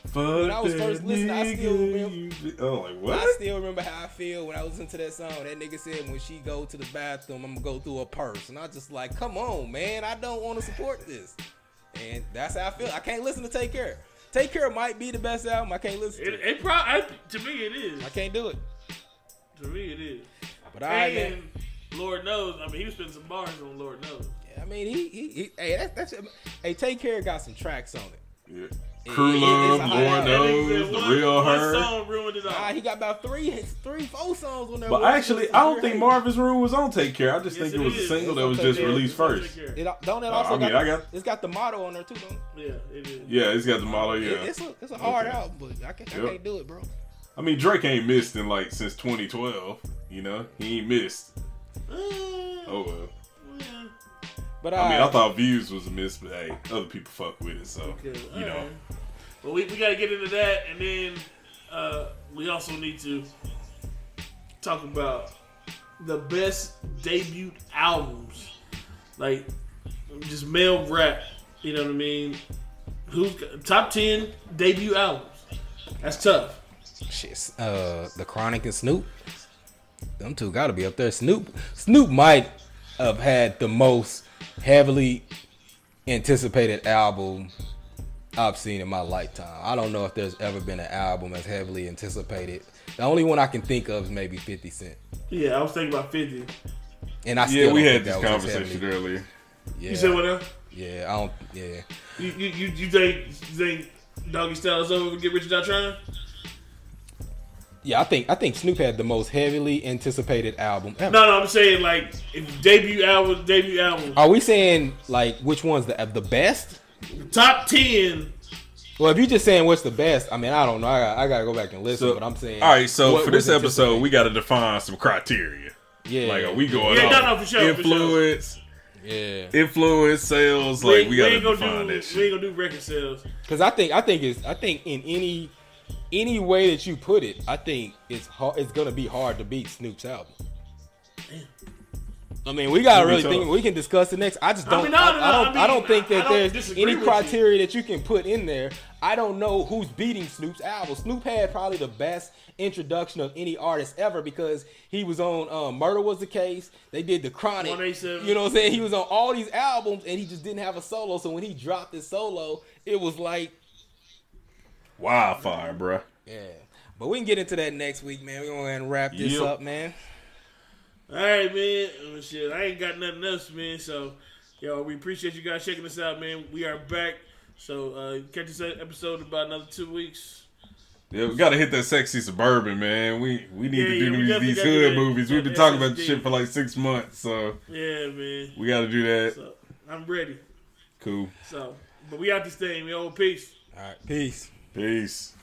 Fuck When I was first listening, I still remember- Oh, like what? I still remember how I feel when I was into that song. That nigga said when she go to the bathroom, I'm gonna go through a purse, and I just like, come on, man, I don't want to support this, and that's how I feel. I can't listen to Take Care. Take Care might be the best album. I can't listen to It, it. it probably to me it is. I can't do it. To me it is. But all right, man. and Lord knows, I mean, he was spending some bars on Lord knows. I mean, he, he, he hey, that's, that's, hey, Take Care got some tracks on it. Yeah. It- Crew it- Love, Lord high album. That nigga knows, said the real one her. song ruined it all. Nah, he got about three, three, four songs on there. But actually, I don't think hate. Marvin's Room was on Take Care. I just Yes, think it was a single It's that was just Care. released It's first. It, don't it Uh, also I mean, got, I got- it's got the motto on there too, don't it? Yeah, it is. Yeah, it's got the motto, Yeah, It- it's a it's a hard Okay. album, but I can't, I Yep. can't do it, bro. I mean Drake ain't missed in like since 2012. You know, he ain't missed. Uh, Oh well. But I mean, uh, I thought Views was a miss, but hey, other people fuck with it, so Okay, you know. alright. Well, we, we got to get into that, and then uh, we also need to talk about the best debut albums, like just male rap. You know what I mean? Who's top ten debut albums? That's tough. Shit, uh, the Chronic and Snoop, them two got to be up there. Snoop, Snoop might have had the most heavily anticipated album I've seen in my lifetime. I don't know if there's ever been an album as heavily anticipated. The only one I can think of is maybe 50 Cent. Yeah, I was thinking about fifty. And I still Yeah, we had this that was as conversation earlier. Yeah, You said what else? yeah, I don't. Yeah, You you you, you think you think Doggy Style is over? Get Rich or Die Trying? Yeah. I think I think Snoop had the most heavily anticipated album ever. No, no, I'm saying like if debut album, debut album, Are we saying like which one's the the best? top ten. Well, if you're just saying what's the best, I mean, I don't know. I got, I got to go back and listen. So, but I'm saying. all right, so what for this episode, we got to define some criteria. yeah, Like, are we going Yeah, off no, no, for sure, for sure. influence, Yeah, influence, sales? Like, we, got to ain't gonna define do, that We shit. ain't gonna do record sales. because I think I think it's I think in any any way that you put it, I think it's hard, it's gonna be hard to beat Snoop's album. I mean, we gotta really think. We can discuss the next. I just don't. I, mean, no, no, no, I don't. I I, don't mean, think that I don't there's any with you. criteria that you can put in there. I don't know who's beating Snoop's album. Snoop had probably the best introduction of any artist ever because he was on um, Murder Was the Case. They did the Chronic. You know what I'm saying? He was on all these albums and he just didn't have a solo. So when he dropped his solo, it was like, Wildfire, bro. yeah. But we can get into that next week, man. We're going to wrap this Yep. up, man. All right, man. Oh, shit, I ain't got nothing else, man. So, yo, we appreciate you guys checking us out, man. We are back. So, uh, catch this episode in about another two weeks. Yeah, we got to hit that sexy suburban, man. We we need Yeah, to do we these, these gotta do hood movies. We've been talking about this shit for like six months, so Yeah, man. we got to do that. So, I'm ready. Cool. So, but we out this thing. We old peace. All right. Peace. Peace.